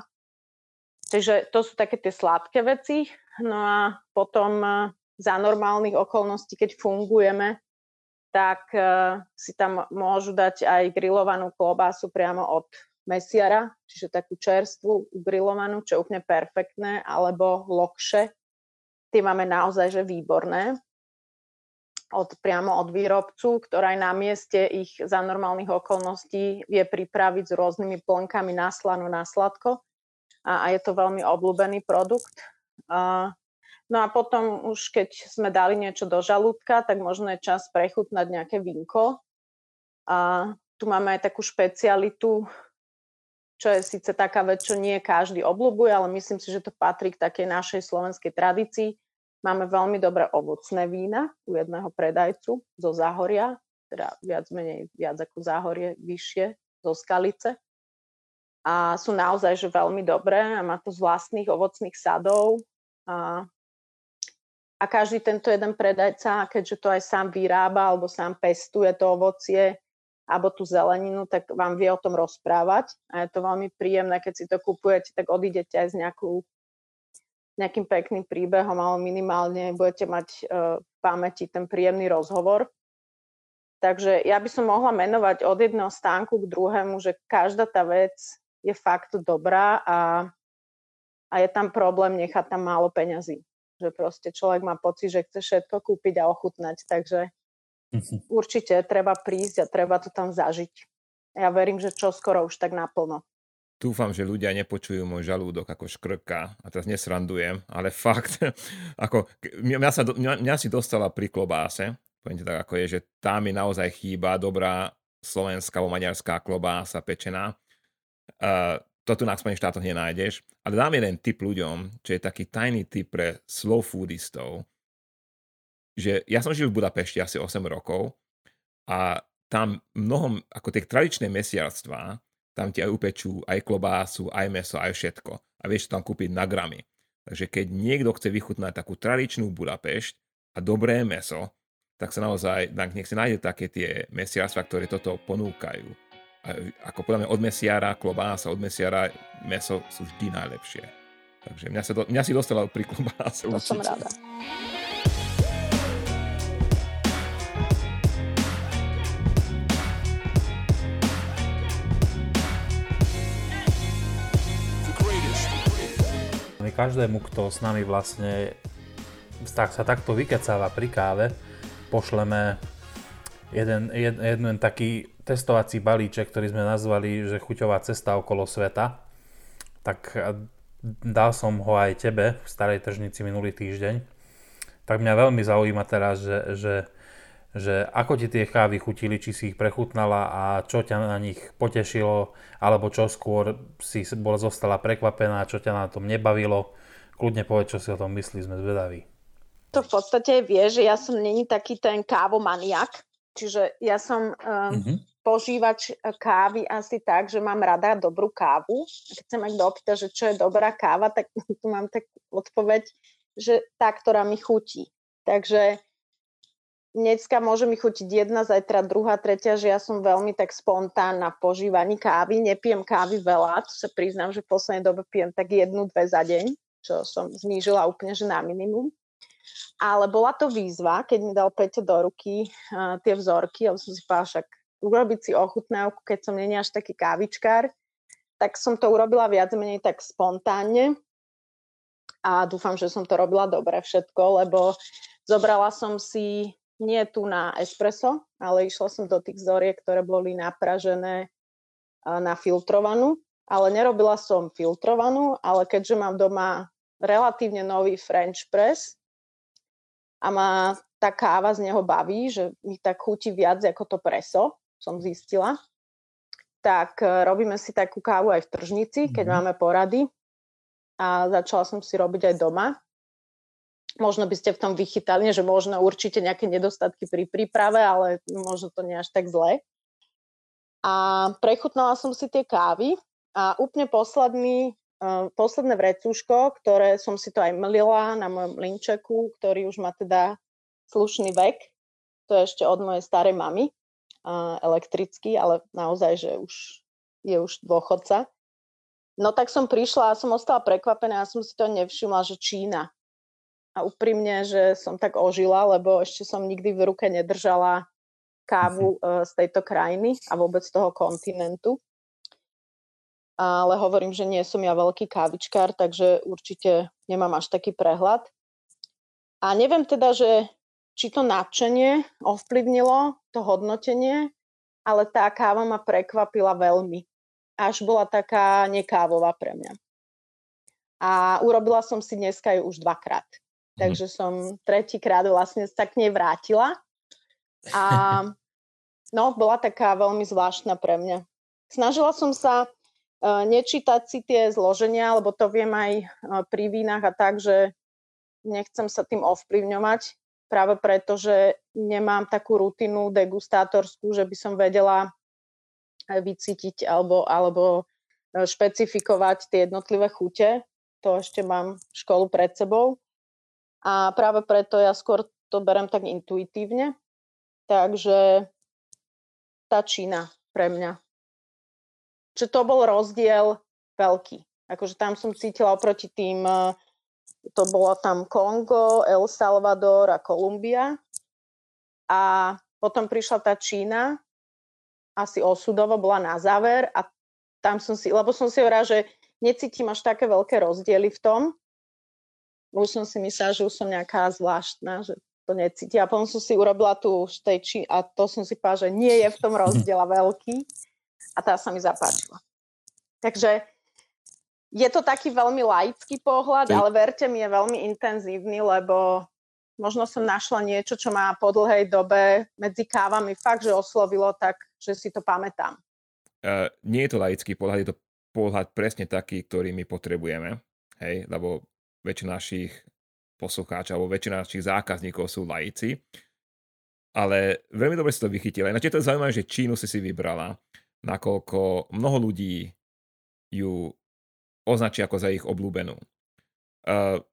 [SPEAKER 3] Takže to sú také tie sladké veci. No a potom uh, za normálnych okolností, keď fungujeme, tak uh, si tam môžu dať aj grillovanú klobásu priamo od mesiara, čiže takú čerstvú grillovanú, čo je úplne perfektné, alebo lokše. Tie máme naozaj že výborné. Od, priamo od výrobcu, ktorá aj na mieste ich za normálnych okolností vie pripraviť s rôznymi plnkami na slano, na sladko. A, a je to veľmi obľúbený produkt. Uh, No a potom už keď sme dali niečo do žalúdka, tak možno je čas prechutnať nejaké vinko. A tu máme aj takú špecialitu, čo je síce taká vec, čo nie každý obľúbuje, ale myslím si, že to patrí k takej našej slovenskej tradícii. Máme veľmi dobré ovocné vína u jedného predajcu zo Záhoria, teda viac menej viac ako Záhorie, vyššie, zo Skalice. A sú naozaj že veľmi dobré a má to z vlastných ovocných sadov. A a každý tento jeden predajca, keďže to aj sám vyrába alebo sám pestuje to ovocie alebo tú zeleninu, tak vám vie o tom rozprávať a je to veľmi príjemné, keď si to kupujete, tak odídete aj s nejakou, nejakým pekným príbehom, ale minimálne budete mať uh, v pamäti ten príjemný rozhovor. Takže ja by som mohla menovať od jedného stánku k druhému, že každá tá vec je fakt dobrá a, a je tam problém nechať tam málo peňazí že proste človek má pocit, že chce všetko kúpiť a ochutnať, takže mhm. určite treba prísť a treba to tam zažiť. Ja verím, že čo skoro už tak naplno.
[SPEAKER 1] Dúfam, že ľudia nepočujú môj žalúdok ako škrka. A teraz nesrandujem, ale (laughs) fakt, ako, mňa, sa, mňa, mňa si dostala pri klobáse, poviem tak ako je, že tá mi naozaj chýba dobrá slovenská alebo maďarská klobása pečená. Uh, to tu na Spojených štátoch nenájdeš. Ale dám jeden tip ľuďom, čo je taký tajný tip pre slow foodistov, že ja som žil v Budapešti asi 8 rokov a tam mnohom, ako tie tradičné mesiarstvá, tam ti aj upečú aj klobásu, aj meso, aj všetko. A vieš to tam kúpiť na gramy. Takže keď niekto chce vychutnať takú tradičnú Budapešť a dobré meso, tak sa naozaj, nech si nájde také tie mesiarstva, ktoré toto ponúkajú. A ako podľa mňa od mesiara klobása, od mesiara meso sú vždy najlepšie. Takže mňa, sa do, mňa si dostala pri (laughs) klobáse.
[SPEAKER 3] To určite. som rada.
[SPEAKER 2] Každému, kto s nami vlastne tak sa takto vykecáva pri káve, pošleme jeden, jeden, jeden taký testovací balíček, ktorý sme nazvali, že chuťová cesta okolo sveta. Tak dal som ho aj tebe v starej tržnici minulý týždeň. Tak mňa veľmi zaujíma teraz, že, že, že ako ti tie kávy chutili, či si ich prechutnala a čo ťa na nich potešilo, alebo čo skôr si bola zostala prekvapená, čo ťa na tom nebavilo. Kľudne povedz, čo si o tom myslí, sme zvedaví
[SPEAKER 3] to v podstate vie, že ja som není taký ten kávomaniak, čiže ja som um, mm-hmm. požívač kávy asi tak, že mám rada dobrú kávu. Keď sa ma kto opýta, že čo je dobrá káva, tak (laughs) tu mám tak odpoveď, že tá, ktorá mi chutí. Takže dneska môže mi chutiť jedna, zajtra druhá, tretia, že ja som veľmi tak spontánna v požívaní kávy. Nepijem kávy veľa, to sa priznám, že v poslednej dobe pijem tak jednu, dve za deň, čo som znížila úplne že na minimum. Ale bola to výzva, keď mi dal Peťo do ruky uh, tie vzorky, ale som si povedala však urobiť si ochutnávku, keď som není až taký kávičkár, tak som to urobila viac menej tak spontánne a dúfam, že som to robila dobre všetko, lebo zobrala som si nie tu na espresso, ale išla som do tých vzoriek, ktoré boli napražené na filtrovanú, ale nerobila som filtrovanú, ale keďže mám doma relatívne nový French press, a ma tá káva z neho baví, že mi tak chutí viac ako to preso, som zistila. Tak e, robíme si takú kávu aj v tržnici, keď mm-hmm. máme porady. A začala som si robiť aj doma. Možno by ste v tom vychytali, že možno určite nejaké nedostatky pri príprave, ale možno to nie až tak zle. A prechutnala som si tie kávy a úplne posledný posledné vrecúško, ktoré som si to aj mlila na mojom linčeku, ktorý už má teda slušný vek. To je ešte od mojej starej mamy, elektrický, ale naozaj, že už je už dôchodca. No tak som prišla a som ostala prekvapená a som si to nevšimla, že Čína. A úprimne, že som tak ožila, lebo ešte som nikdy v ruke nedržala kávu e, z tejto krajiny a vôbec toho kontinentu ale hovorím, že nie som ja veľký kávičkár, takže určite nemám až taký prehľad. A neviem teda, že či to nadšenie ovplyvnilo to hodnotenie, ale tá káva ma prekvapila veľmi. Až bola taká nekávová pre mňa. A urobila som si dneska ju už dvakrát. Mhm. Takže som tretíkrát vlastne sa k nej vrátila. A no, bola taká veľmi zvláštna pre mňa. Snažila som sa nečítať si tie zloženia, lebo to viem aj pri vínach a tak, že nechcem sa tým ovplyvňovať, práve preto, že nemám takú rutinu degustátorskú, že by som vedela vycítiť alebo, alebo e, špecifikovať tie jednotlivé chute. To ešte mám školu pred sebou. A práve preto ja skôr to berem tak intuitívne. Takže tá Čína pre mňa že to bol rozdiel veľký. Akože tam som cítila oproti tým, eh, to bolo tam Kongo, El Salvador a Kolumbia. A potom prišla tá Čína, asi osudovo bola na záver a tam som si, lebo som si hovorila, že necítim až také veľké rozdiely v tom. Už som si myslela, že už som nejaká zvláštna, že to necíti. A potom som si urobila tú tej či, a to som si povedala, že nie je v tom rozdiela veľký a tá sa mi zapáčila. Takže je to taký veľmi laický pohľad, ale verte mi, je veľmi intenzívny, lebo možno som našla niečo, čo ma po dlhej dobe medzi kávami fakt, že oslovilo tak, že si to pamätám.
[SPEAKER 1] Uh, nie je to laický pohľad, je to pohľad presne taký, ktorý my potrebujeme, hej, lebo väčšina našich poslucháčov alebo väčšina našich zákazníkov sú laici. Ale veľmi dobre si to vychytila. Ináč je to zaujímavé, že Čínu si si vybrala, nakoľko mnoho ľudí ju označí ako za ich obľúbenú. Uh,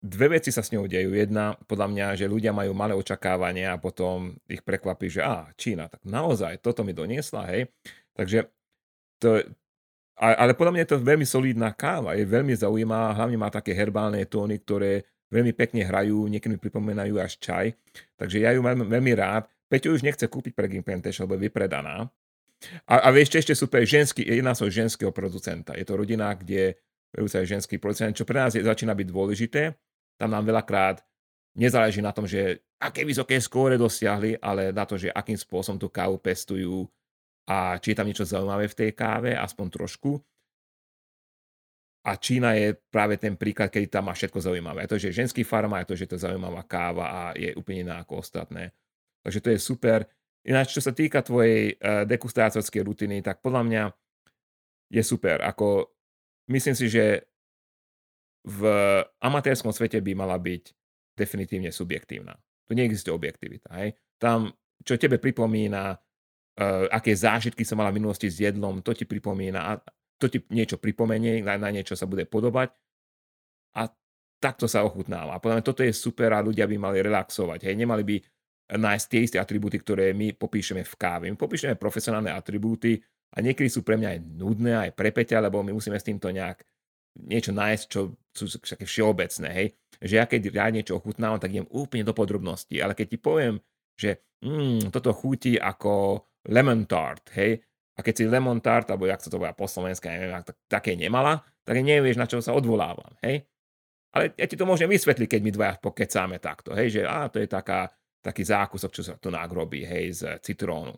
[SPEAKER 1] dve veci sa s ňou dejú. Jedna, podľa mňa, že ľudia majú malé očakávania a potom ich prekvapí, že á, Čína, tak naozaj, toto mi doniesla, hej. Takže to, ale podľa mňa je to veľmi solidná káva, je veľmi zaujímavá, hlavne má také herbálne tóny, ktoré veľmi pekne hrajú, niekedy pripomínajú až čaj, takže ja ju mám veľmi rád. Peťo už nechce kúpiť pre Gimplantation, lebo je vypredaná. A, a vieš, ešte super, ženský, jedná sa o ženského producenta. Je to rodina, kde sa ženský producent, čo pre nás je, začína byť dôležité. Tam nám veľakrát nezáleží na tom, že aké vysoké skóre dosiahli, ale na to, že akým spôsobom tú kávu pestujú, a či je tam niečo zaujímavé v tej káve, aspoň trošku. A Čína je práve ten príklad, kedy tam má všetko zaujímavé. Je to, že je ženský farma, je to, že je to zaujímavá káva a je úplne iná ako ostatné. Takže to je super. Ináč, čo sa týka tvojej uh, degustátorskej rutiny, tak podľa mňa je super. Ako, myslím si, že v amatérskom svete by mala byť definitívne subjektívna. Tu neexistuje objektivita. Hej? Tam, čo tebe pripomína aké zážitky som mala v minulosti s jedlom, to ti pripomína, to ti niečo pripomenie, na, na niečo sa bude podobať a takto sa ochutnáva. A podľa mňa toto je super a ľudia by mali relaxovať. Hej, nemali by nájsť tie isté atribúty, ktoré my popíšeme v káve. My popíšeme profesionálne atribúty a niekedy sú pre mňa aj nudné, aj prepeťa, lebo my musíme s týmto nejak niečo nájsť, čo sú také všeobecné, hej. Že ja keď ja niečo ochutnávam, tak idem úplne do podrobností, ale keď ti poviem, že mm, toto chutí ako lemon tart, hej, a keď si lemon tart, alebo jak sa to bude po slovensku, neviem, ak také nemala, tak nevieš, na čo sa odvolávam, hej. Ale ja ti to môžem vysvetliť, keď my dvaja pokecáme takto, hej, že á, to je taká, taký zákusok, čo sa tu nagrobí, hej, z citrónu.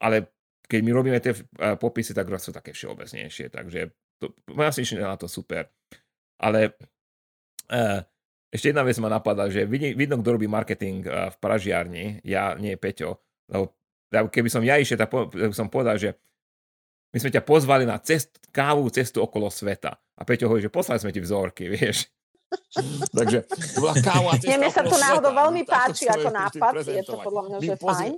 [SPEAKER 1] Ale keď my robíme tie uh, popisy, tak sú také všeobecnejšie, takže to, si na to super. Ale uh, ešte jedna vec ma napadá, že vidno, kto robí marketing uh, v pražiarni, ja, nie Peťo, lebo keby som ja išiel, tak som povedal, že my sme ťa pozvali na cest, kávu cestu okolo sveta. A Peťo hovorí, že poslali sme ti vzorky, vieš. (laughs) Takže to bola káva cesta
[SPEAKER 3] Mne sa to náhodou veľmi páči ako nápad, je to podľa mňa, že pozri... fajn,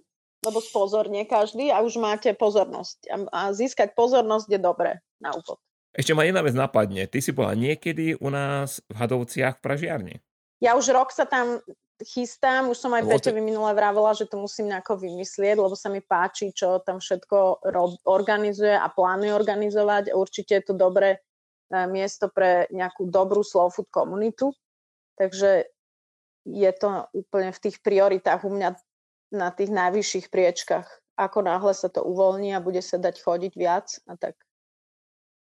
[SPEAKER 3] lebo spozorne každý a už máte pozornosť. A získať pozornosť je dobré na úvod.
[SPEAKER 1] Ešte ma jedna vec napadne. Ty si bola niekedy u nás v Hadovciach v Pražiarni.
[SPEAKER 3] Ja už rok sa tam chystám, už som aj Peťovi minule vravela, že to musím nejako vymyslieť, lebo sa mi páči, čo tam všetko rob, organizuje a plánuje organizovať. Určite je to dobré e, miesto pre nejakú dobrú slow food komunitu. Takže je to úplne v tých prioritách u mňa na tých najvyšších priečkach. Ako náhle sa to uvoľní a bude sa dať chodiť viac, a tak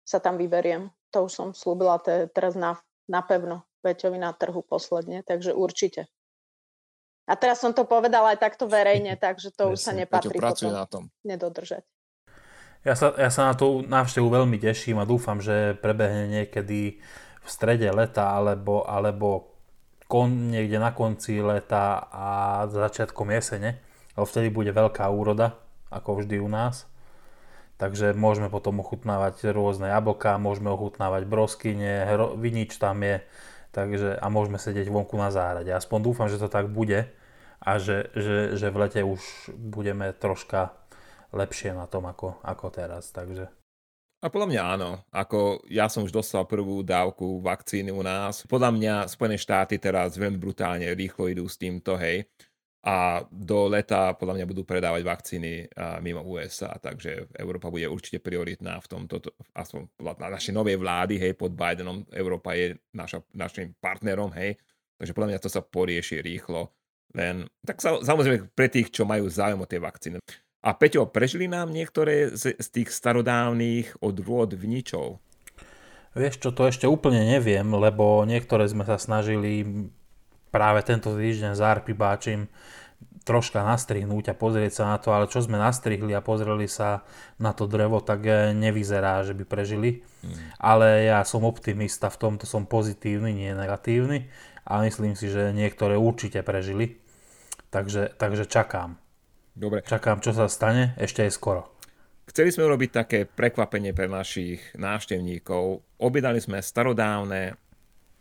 [SPEAKER 3] sa tam vyberiem. To už som slúbila teraz na, napevno Peťovi na trhu posledne, takže určite. A teraz som to povedala aj takto verejne, (laughs) takže to Presne, už sa nepatrí potom na tom. nedodržať.
[SPEAKER 2] Ja sa, ja sa na tú návštevu veľmi teším a dúfam, že prebehne niekedy v strede leta alebo, alebo kon, niekde na konci leta a začiatkom jesene. Lebo vtedy bude veľká úroda, ako vždy u nás. Takže môžeme potom ochutnávať rôzne jablká, môžeme ochutnávať broskyne, vinič tam je, takže, a môžeme sedieť vonku na záhrade. Aspoň dúfam, že to tak bude a že, že, že v lete už budeme troška lepšie na tom ako, ako teraz. Takže.
[SPEAKER 1] A podľa mňa áno. Ako ja som už dostal prvú dávku vakcíny u nás. Podľa mňa Spojené štáty teraz veľmi brutálne rýchlo idú s týmto, hej a do leta podľa mňa budú predávať vakcíny mimo USA, takže Európa bude určite prioritná v tomto, aspoň na našej novej vlády, hej, pod Bidenom, Európa je naša, našim partnerom, hej, takže podľa mňa to sa porieši rýchlo, len, tak sa, samozrejme pre tých, čo majú záujem o tie vakcíny. A Peťo, prežili nám niektoré z, z tých starodávnych odrôd vničov?
[SPEAKER 2] Vieš čo, to ešte úplne neviem, lebo niektoré sme sa snažili práve tento týždeň s Arpi Báčim troška nastrihnúť a pozrieť sa na to, ale čo sme nastrihli a pozreli sa na to drevo, tak eh, nevyzerá, že by prežili. Mm. Ale ja som optimista v tomto, som pozitívny, nie negatívny a myslím si, že niektoré určite prežili. Takže, takže čakám.
[SPEAKER 1] Dobre.
[SPEAKER 2] Čakám, čo sa stane, ešte je skoro.
[SPEAKER 1] Chceli sme urobiť také prekvapenie pre našich návštevníkov. Objednali sme starodávne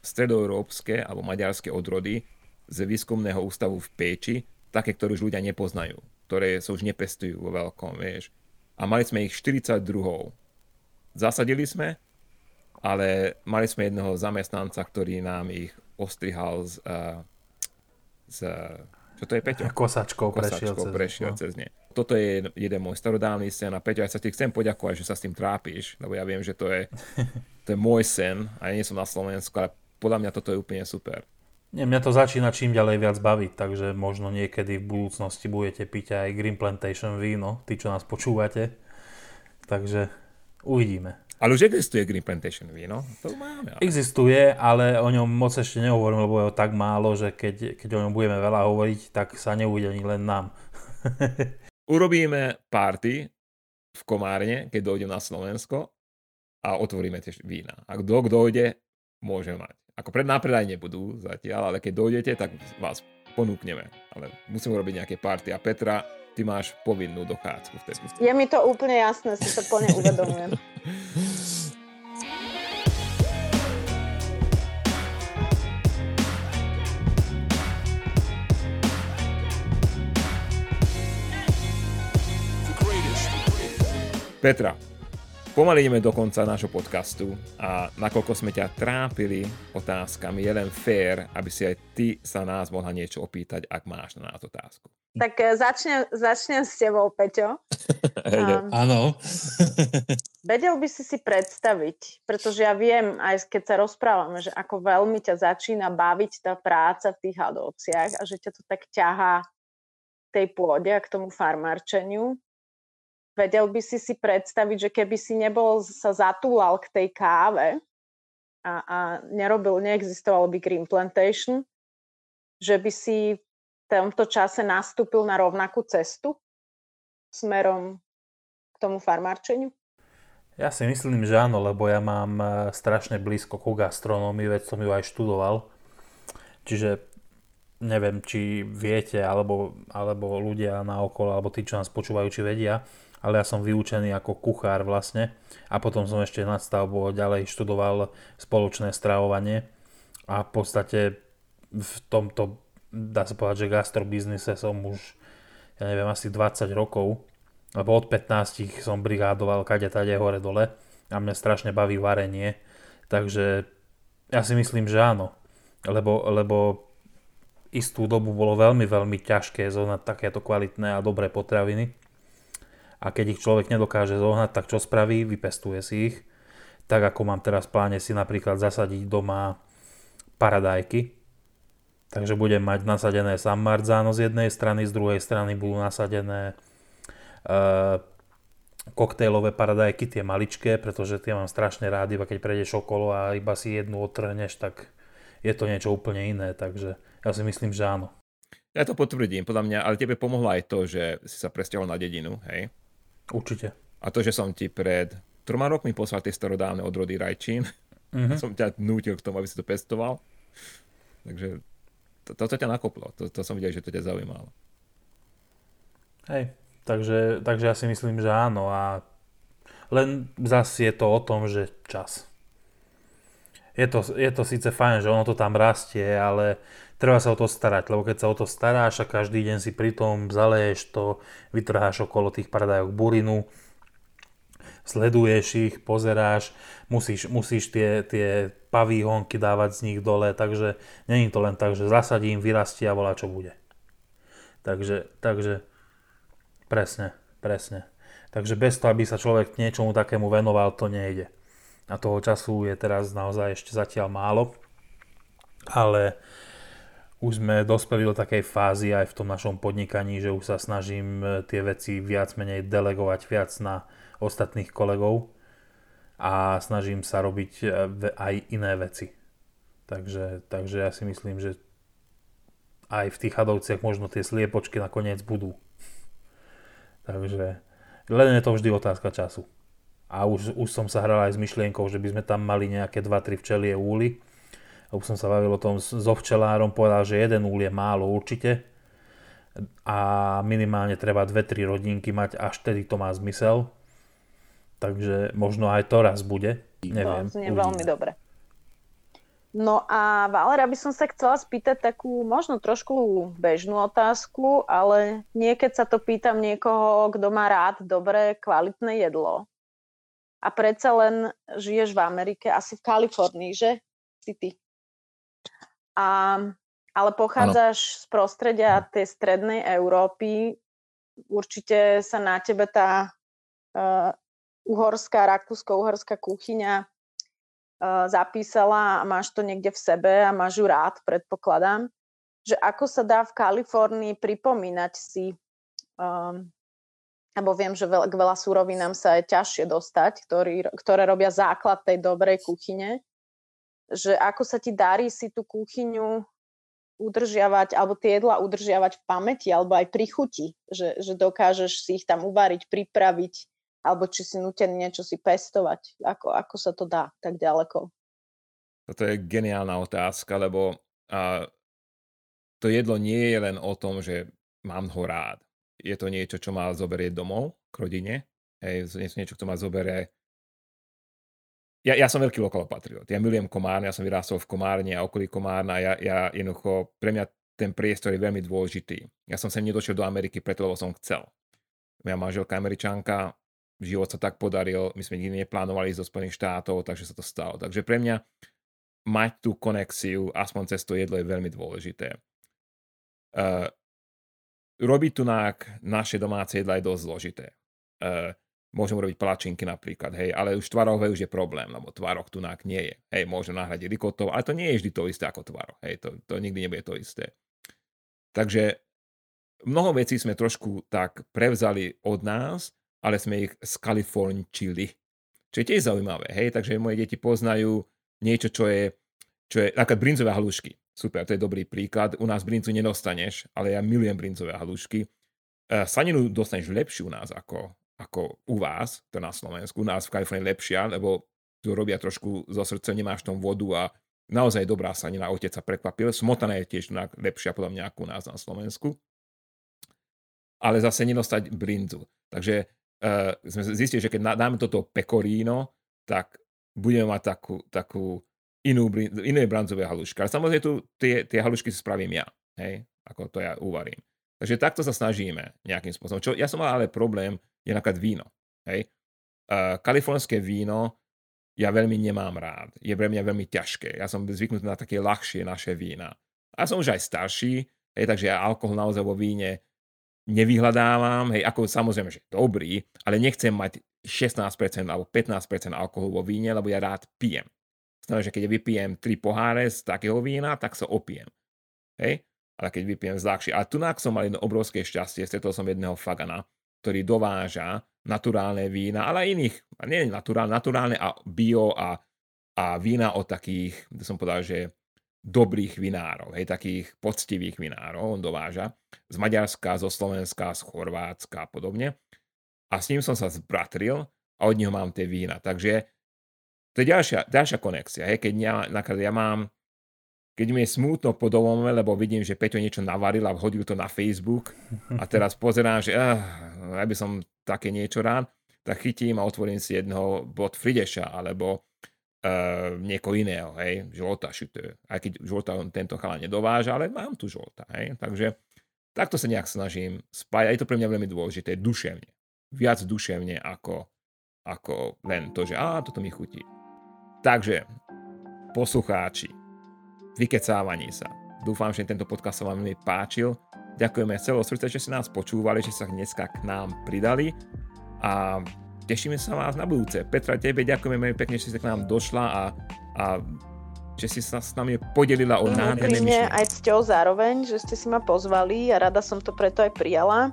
[SPEAKER 1] stredoeurópske alebo maďarské odrody z výskumného ústavu v Péči, také, ktoré už ľudia nepoznajú, ktoré sa už nepestujú vo veľkom, vieš. A mali sme ich 42. Zasadili sme, ale mali sme jedného zamestnanca, ktorý nám ich ostrihal z, uh, z čo to je, Peťo?
[SPEAKER 2] Kosačkou,
[SPEAKER 1] Kosačkou prešiel, cez, prešiel no. cez ne. Toto je jeden môj starodávny sen a Peťo, ja sa ti chcem poďakovať, že sa s tým trápiš, lebo ja viem, že to je, (laughs) to je môj sen a ja nie som na Slovensku, ale podľa mňa toto je úplne super.
[SPEAKER 2] Nie, mňa to začína čím ďalej viac baviť, takže možno niekedy v budúcnosti budete piť aj Green Plantation víno, tí, čo nás počúvate. Takže uvidíme.
[SPEAKER 1] Ale už existuje Green Plantation víno? To máme.
[SPEAKER 2] Ale... Existuje, ale o ňom moc ešte nehovorím, lebo je ho tak málo, že keď, keď o ňom budeme veľa hovoriť, tak sa neuvidí ani len nám. (laughs)
[SPEAKER 1] Urobíme party v Komárne, keď dojdem na Slovensko a otvoríme tiež vína. Ak kto dojde, môže mať. Ako pred nápredaj nebudú zatiaľ, ale keď dojdete, tak vás ponúkneme. Ale musíme urobiť nejaké party. A Petra, ty máš povinnú dochádzku vtedy.
[SPEAKER 3] Je mi to úplne jasné, si to plne uvedomujem.
[SPEAKER 1] Petra, pomaly ideme do konca nášho podcastu a nakoľko sme ťa trápili otázkami, je len fér, aby si aj ty sa nás mohla niečo opýtať, ak máš na nás otázku.
[SPEAKER 3] Tak e, začnem, začnem s tebou, Peťo. (laughs)
[SPEAKER 4] Áno. (laughs)
[SPEAKER 3] vedel by si si predstaviť, pretože ja viem, aj keď sa rozprávame, že ako veľmi ťa začína baviť tá práca v tých hadovciach a že ťa to tak ťahá tej pôde a k tomu farmárčeniu. Vedel by si si predstaviť, že keby si nebol sa zatúlal k tej káve a, a nerobil, neexistoval by Green Plantation, že by si tomto čase nastúpil na rovnakú cestu smerom k tomu farmárčeniu?
[SPEAKER 2] Ja si myslím, že áno, lebo ja mám e, strašne blízko ku gastronómii, veď som ju aj študoval. Čiže neviem, či viete, alebo, alebo ľudia na okolo, alebo tí, čo nás počúvajú, či vedia, ale ja som vyučený ako kuchár vlastne. A potom som ešte nadstavbo ďalej študoval spoločné stravovanie. A v podstate v tomto dá sa povedať, že gastrobiznise som už, ja neviem, asi 20 rokov, lebo od 15 som brigádoval kade tade hore dole. A mňa strašne baví varenie, takže ja si myslím, že áno, lebo, lebo istú dobu bolo veľmi, veľmi ťažké zohnať takéto kvalitné a dobré potraviny a keď ich človek nedokáže zohnať, tak čo spraví? Vypestuje si ich. Tak ako mám teraz v pláne si napríklad zasadiť doma paradajky, Takže budem mať nasadené San Marzano z jednej strany, z druhej strany budú nasadené uh, koktejlové paradajky, tie maličké, pretože tie mám strašne rád, iba keď prejdeš okolo a iba si jednu otrhneš, tak je to niečo úplne iné, takže ja si myslím, že áno.
[SPEAKER 1] Ja to potvrdím, podľa mňa, ale tebe pomohlo aj to, že si sa presťahol na dedinu, hej?
[SPEAKER 2] Určite.
[SPEAKER 1] A to, že som ti pred troma rokmi poslal tie starodávne odrody rajčín, mm-hmm. (laughs) som ťa nútil k tomu, aby si to pestoval. Takže to, toto ťa nakoplo, to, to som videl, že to ťa zaujímalo.
[SPEAKER 2] Hej, takže, takže ja si myslím, že áno a len zase je to o tom, že čas. Je to, je to síce fajn, že ono to tam rastie, ale treba sa o to starať, lebo keď sa o to staráš a každý deň si pri tom zaleješ to, vytrháš okolo tých paradajok burinu, sleduješ ich, pozeráš, musíš, musíš tie, tie pavýhonky dávať z nich dole, takže není to len tak, že zasadím, vyrastie a volá čo bude. Takže, takže presne, presne. Takže bez toho, aby sa človek niečomu takému venoval, to nejde. A toho času je teraz naozaj ešte zatiaľ málo, ale už sme dospeli do takej fázy aj v tom našom podnikaní, že už sa snažím tie veci viac menej delegovať viac na ostatných kolegov a snažím sa robiť e, aj iné veci. Takže, takže ja si myslím, že aj v tých chadovciach možno tie sliepočky nakoniec budú. Takže len je to vždy otázka času. A už, už som sa hral aj s myšlienkou, že by sme tam mali nejaké 2-3 včelie úly. Už som sa bavil o tom so včelárom, povedal, že jeden úl je málo určite. A minimálne treba 2-3 rodinky mať, až tedy to má zmysel. Takže možno aj to raz bude. Neviem.
[SPEAKER 3] To znie veľmi dobre. No a Valera by som sa chcela spýtať takú možno trošku bežnú otázku, ale nie keď sa to pýtam niekoho, kto má rád dobré, kvalitné jedlo. A predsa len žiješ v Amerike, asi v Kalifornii, že? Si ty. A, ale pochádzaš ano. z prostredia tej strednej Európy. Určite sa na tebe tá uh, uhorská, rakúsko-uhorská kuchyňa zapísala a máš to niekde v sebe a máš ju rád, predpokladám, že ako sa dá v Kalifornii pripomínať si, um, lebo viem, že veľ, k veľa súrovinám sa je ťažšie dostať, ktorý, ktoré robia základ tej dobrej kuchyne, že ako sa ti darí si tú kuchyňu udržiavať, alebo tie jedla udržiavať v pamäti, alebo aj pri chuti, že, že dokážeš si ich tam uvariť, pripraviť, alebo či si nutený niečo si pestovať. Ako, ako sa to dá tak ďaleko?
[SPEAKER 1] Toto je geniálna otázka, lebo a, to jedlo nie je len o tom, že mám ho rád. Je to niečo, čo ma zoberie domov k rodine. Hej, niečo, čo ma zoberie ja, ja som veľký lokalopatriot. Ja milujem Komárne, ja som vyrástol v Komárne a okolí Komárna. Ja, ja jednoducho, pre mňa ten priestor je veľmi dôležitý. Ja som sem nedošiel do Ameriky preto, lebo som chcel. Moja manželka američanka, život sa tak podaril, my sme nikdy neplánovali ísť do Spojených štátov, takže sa to stalo. Takže pre mňa mať tú konexiu aspoň cez to jedlo je veľmi dôležité. Uh, robiť tu naše domáce jedla je dosť zložité. Uh, môžem robiť palačinky napríklad, hej, ale už tvarové už je problém, lebo tvarok tu nie je. Hej, môžem nahradiť rikotov, ale to nie je vždy to isté ako tvarok. Hej, to, to nikdy nebude to isté. Takže mnoho vecí sme trošku tak prevzali od nás ale sme ich skalifornčili. Čo je tiež zaujímavé, hej, takže moje deti poznajú niečo, čo je, čo je napríklad brinzové halušky. Super, to je dobrý príklad. U nás brincu nedostaneš, ale ja milujem brinzové halušky. Uh, Saninu dostaneš lepšiu u nás ako, ako u vás, to na Slovensku. U nás v Kalifornii lepšia, lebo tu robia trošku zo srdca, nemáš tom vodu a naozaj dobrá sanina. Otec sa prekvapil. Smotana je tiež lepšia podľa mňa ako u nás na Slovensku. Ale zase nedostať brinzu. Takže uh, sme zistili, že keď dáme toto pecorino, tak budeme mať takú, takú inú, iné bronzové halušky. Ale samozrejme tu tie, tie halušky si spravím ja, hej, ako to ja uvarím. Takže takto sa snažíme nejakým spôsobom. Čo ja som mal ale problém, je napríklad víno. Hej. Uh, kalifornské víno ja veľmi nemám rád. Je pre mňa veľmi ťažké. Ja som zvyknutý na také ľahšie naše vína. A som už aj starší, hej, takže ja alkohol naozaj vo víne nevyhľadávam, hej, ako samozrejme, že dobrý, ale nechcem mať 16% alebo 15% alkoholu vo víne, lebo ja rád pijem. Znamená, že keď vypijem 3 poháre z takého vína, tak sa opijem. Hej? Ale keď vypijem zľahšie. A tu som mal jedno obrovské šťastie, stretol som jedného fagana, ktorý dováža naturálne vína, ale aj iných, nie naturálne, naturálne a bio a, a vína od takých, kde som povedal, že dobrých vinárov, hej, takých poctivých vinárov, on dováža z Maďarska, zo Slovenska, z Chorvátska a podobne. A s ním som sa zbratril a od neho mám tie vína. Takže to je ďalšia, ďalšia konexia. Hej, keď ja, ja mám, keď mi je smutno po domove, lebo vidím, že Peťo niečo navaril a hodil to na Facebook a teraz pozerám, že uh, ja by som také niečo rád, tak chytím a otvorím si jedného bod Frideša alebo uh, niekoho iného, hej, žolta šutő. Aj keď žolta tento chala nedováža, ale mám tu žolta, hej. Takže takto sa nejak snažím spájať. Je to pre mňa veľmi dôležité, duševne. Viac duševne ako, ako len to, že á, toto mi chutí. Takže, poslucháči, vykecávaní sa. Dúfam, že tento podcast sa vám veľmi páčil. Ďakujeme celého srdca, že ste nás počúvali, že sa dneska k nám pridali. A tešíme sa vás na budúce. Petra, tebe ďakujeme veľmi pekne, že si k nám došla a, a že si sa s nami podelila o nádherné myšlienky.
[SPEAKER 3] aj cťou zároveň, že ste si ma pozvali a rada som to preto aj prijala.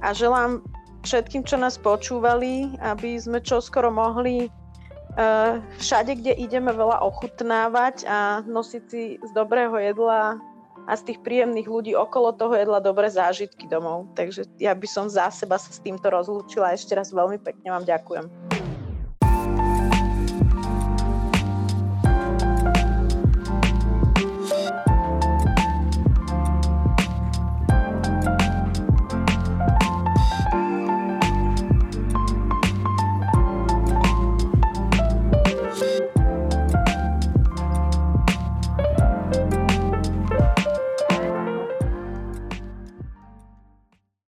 [SPEAKER 3] A želám všetkým, čo nás počúvali, aby sme čoskoro mohli všade, kde ideme veľa ochutnávať a nosiť si z dobrého jedla a z tých príjemných ľudí okolo toho jedla dobré zážitky domov. Takže ja by som za seba sa s týmto rozlúčila. Ešte raz veľmi pekne vám ďakujem.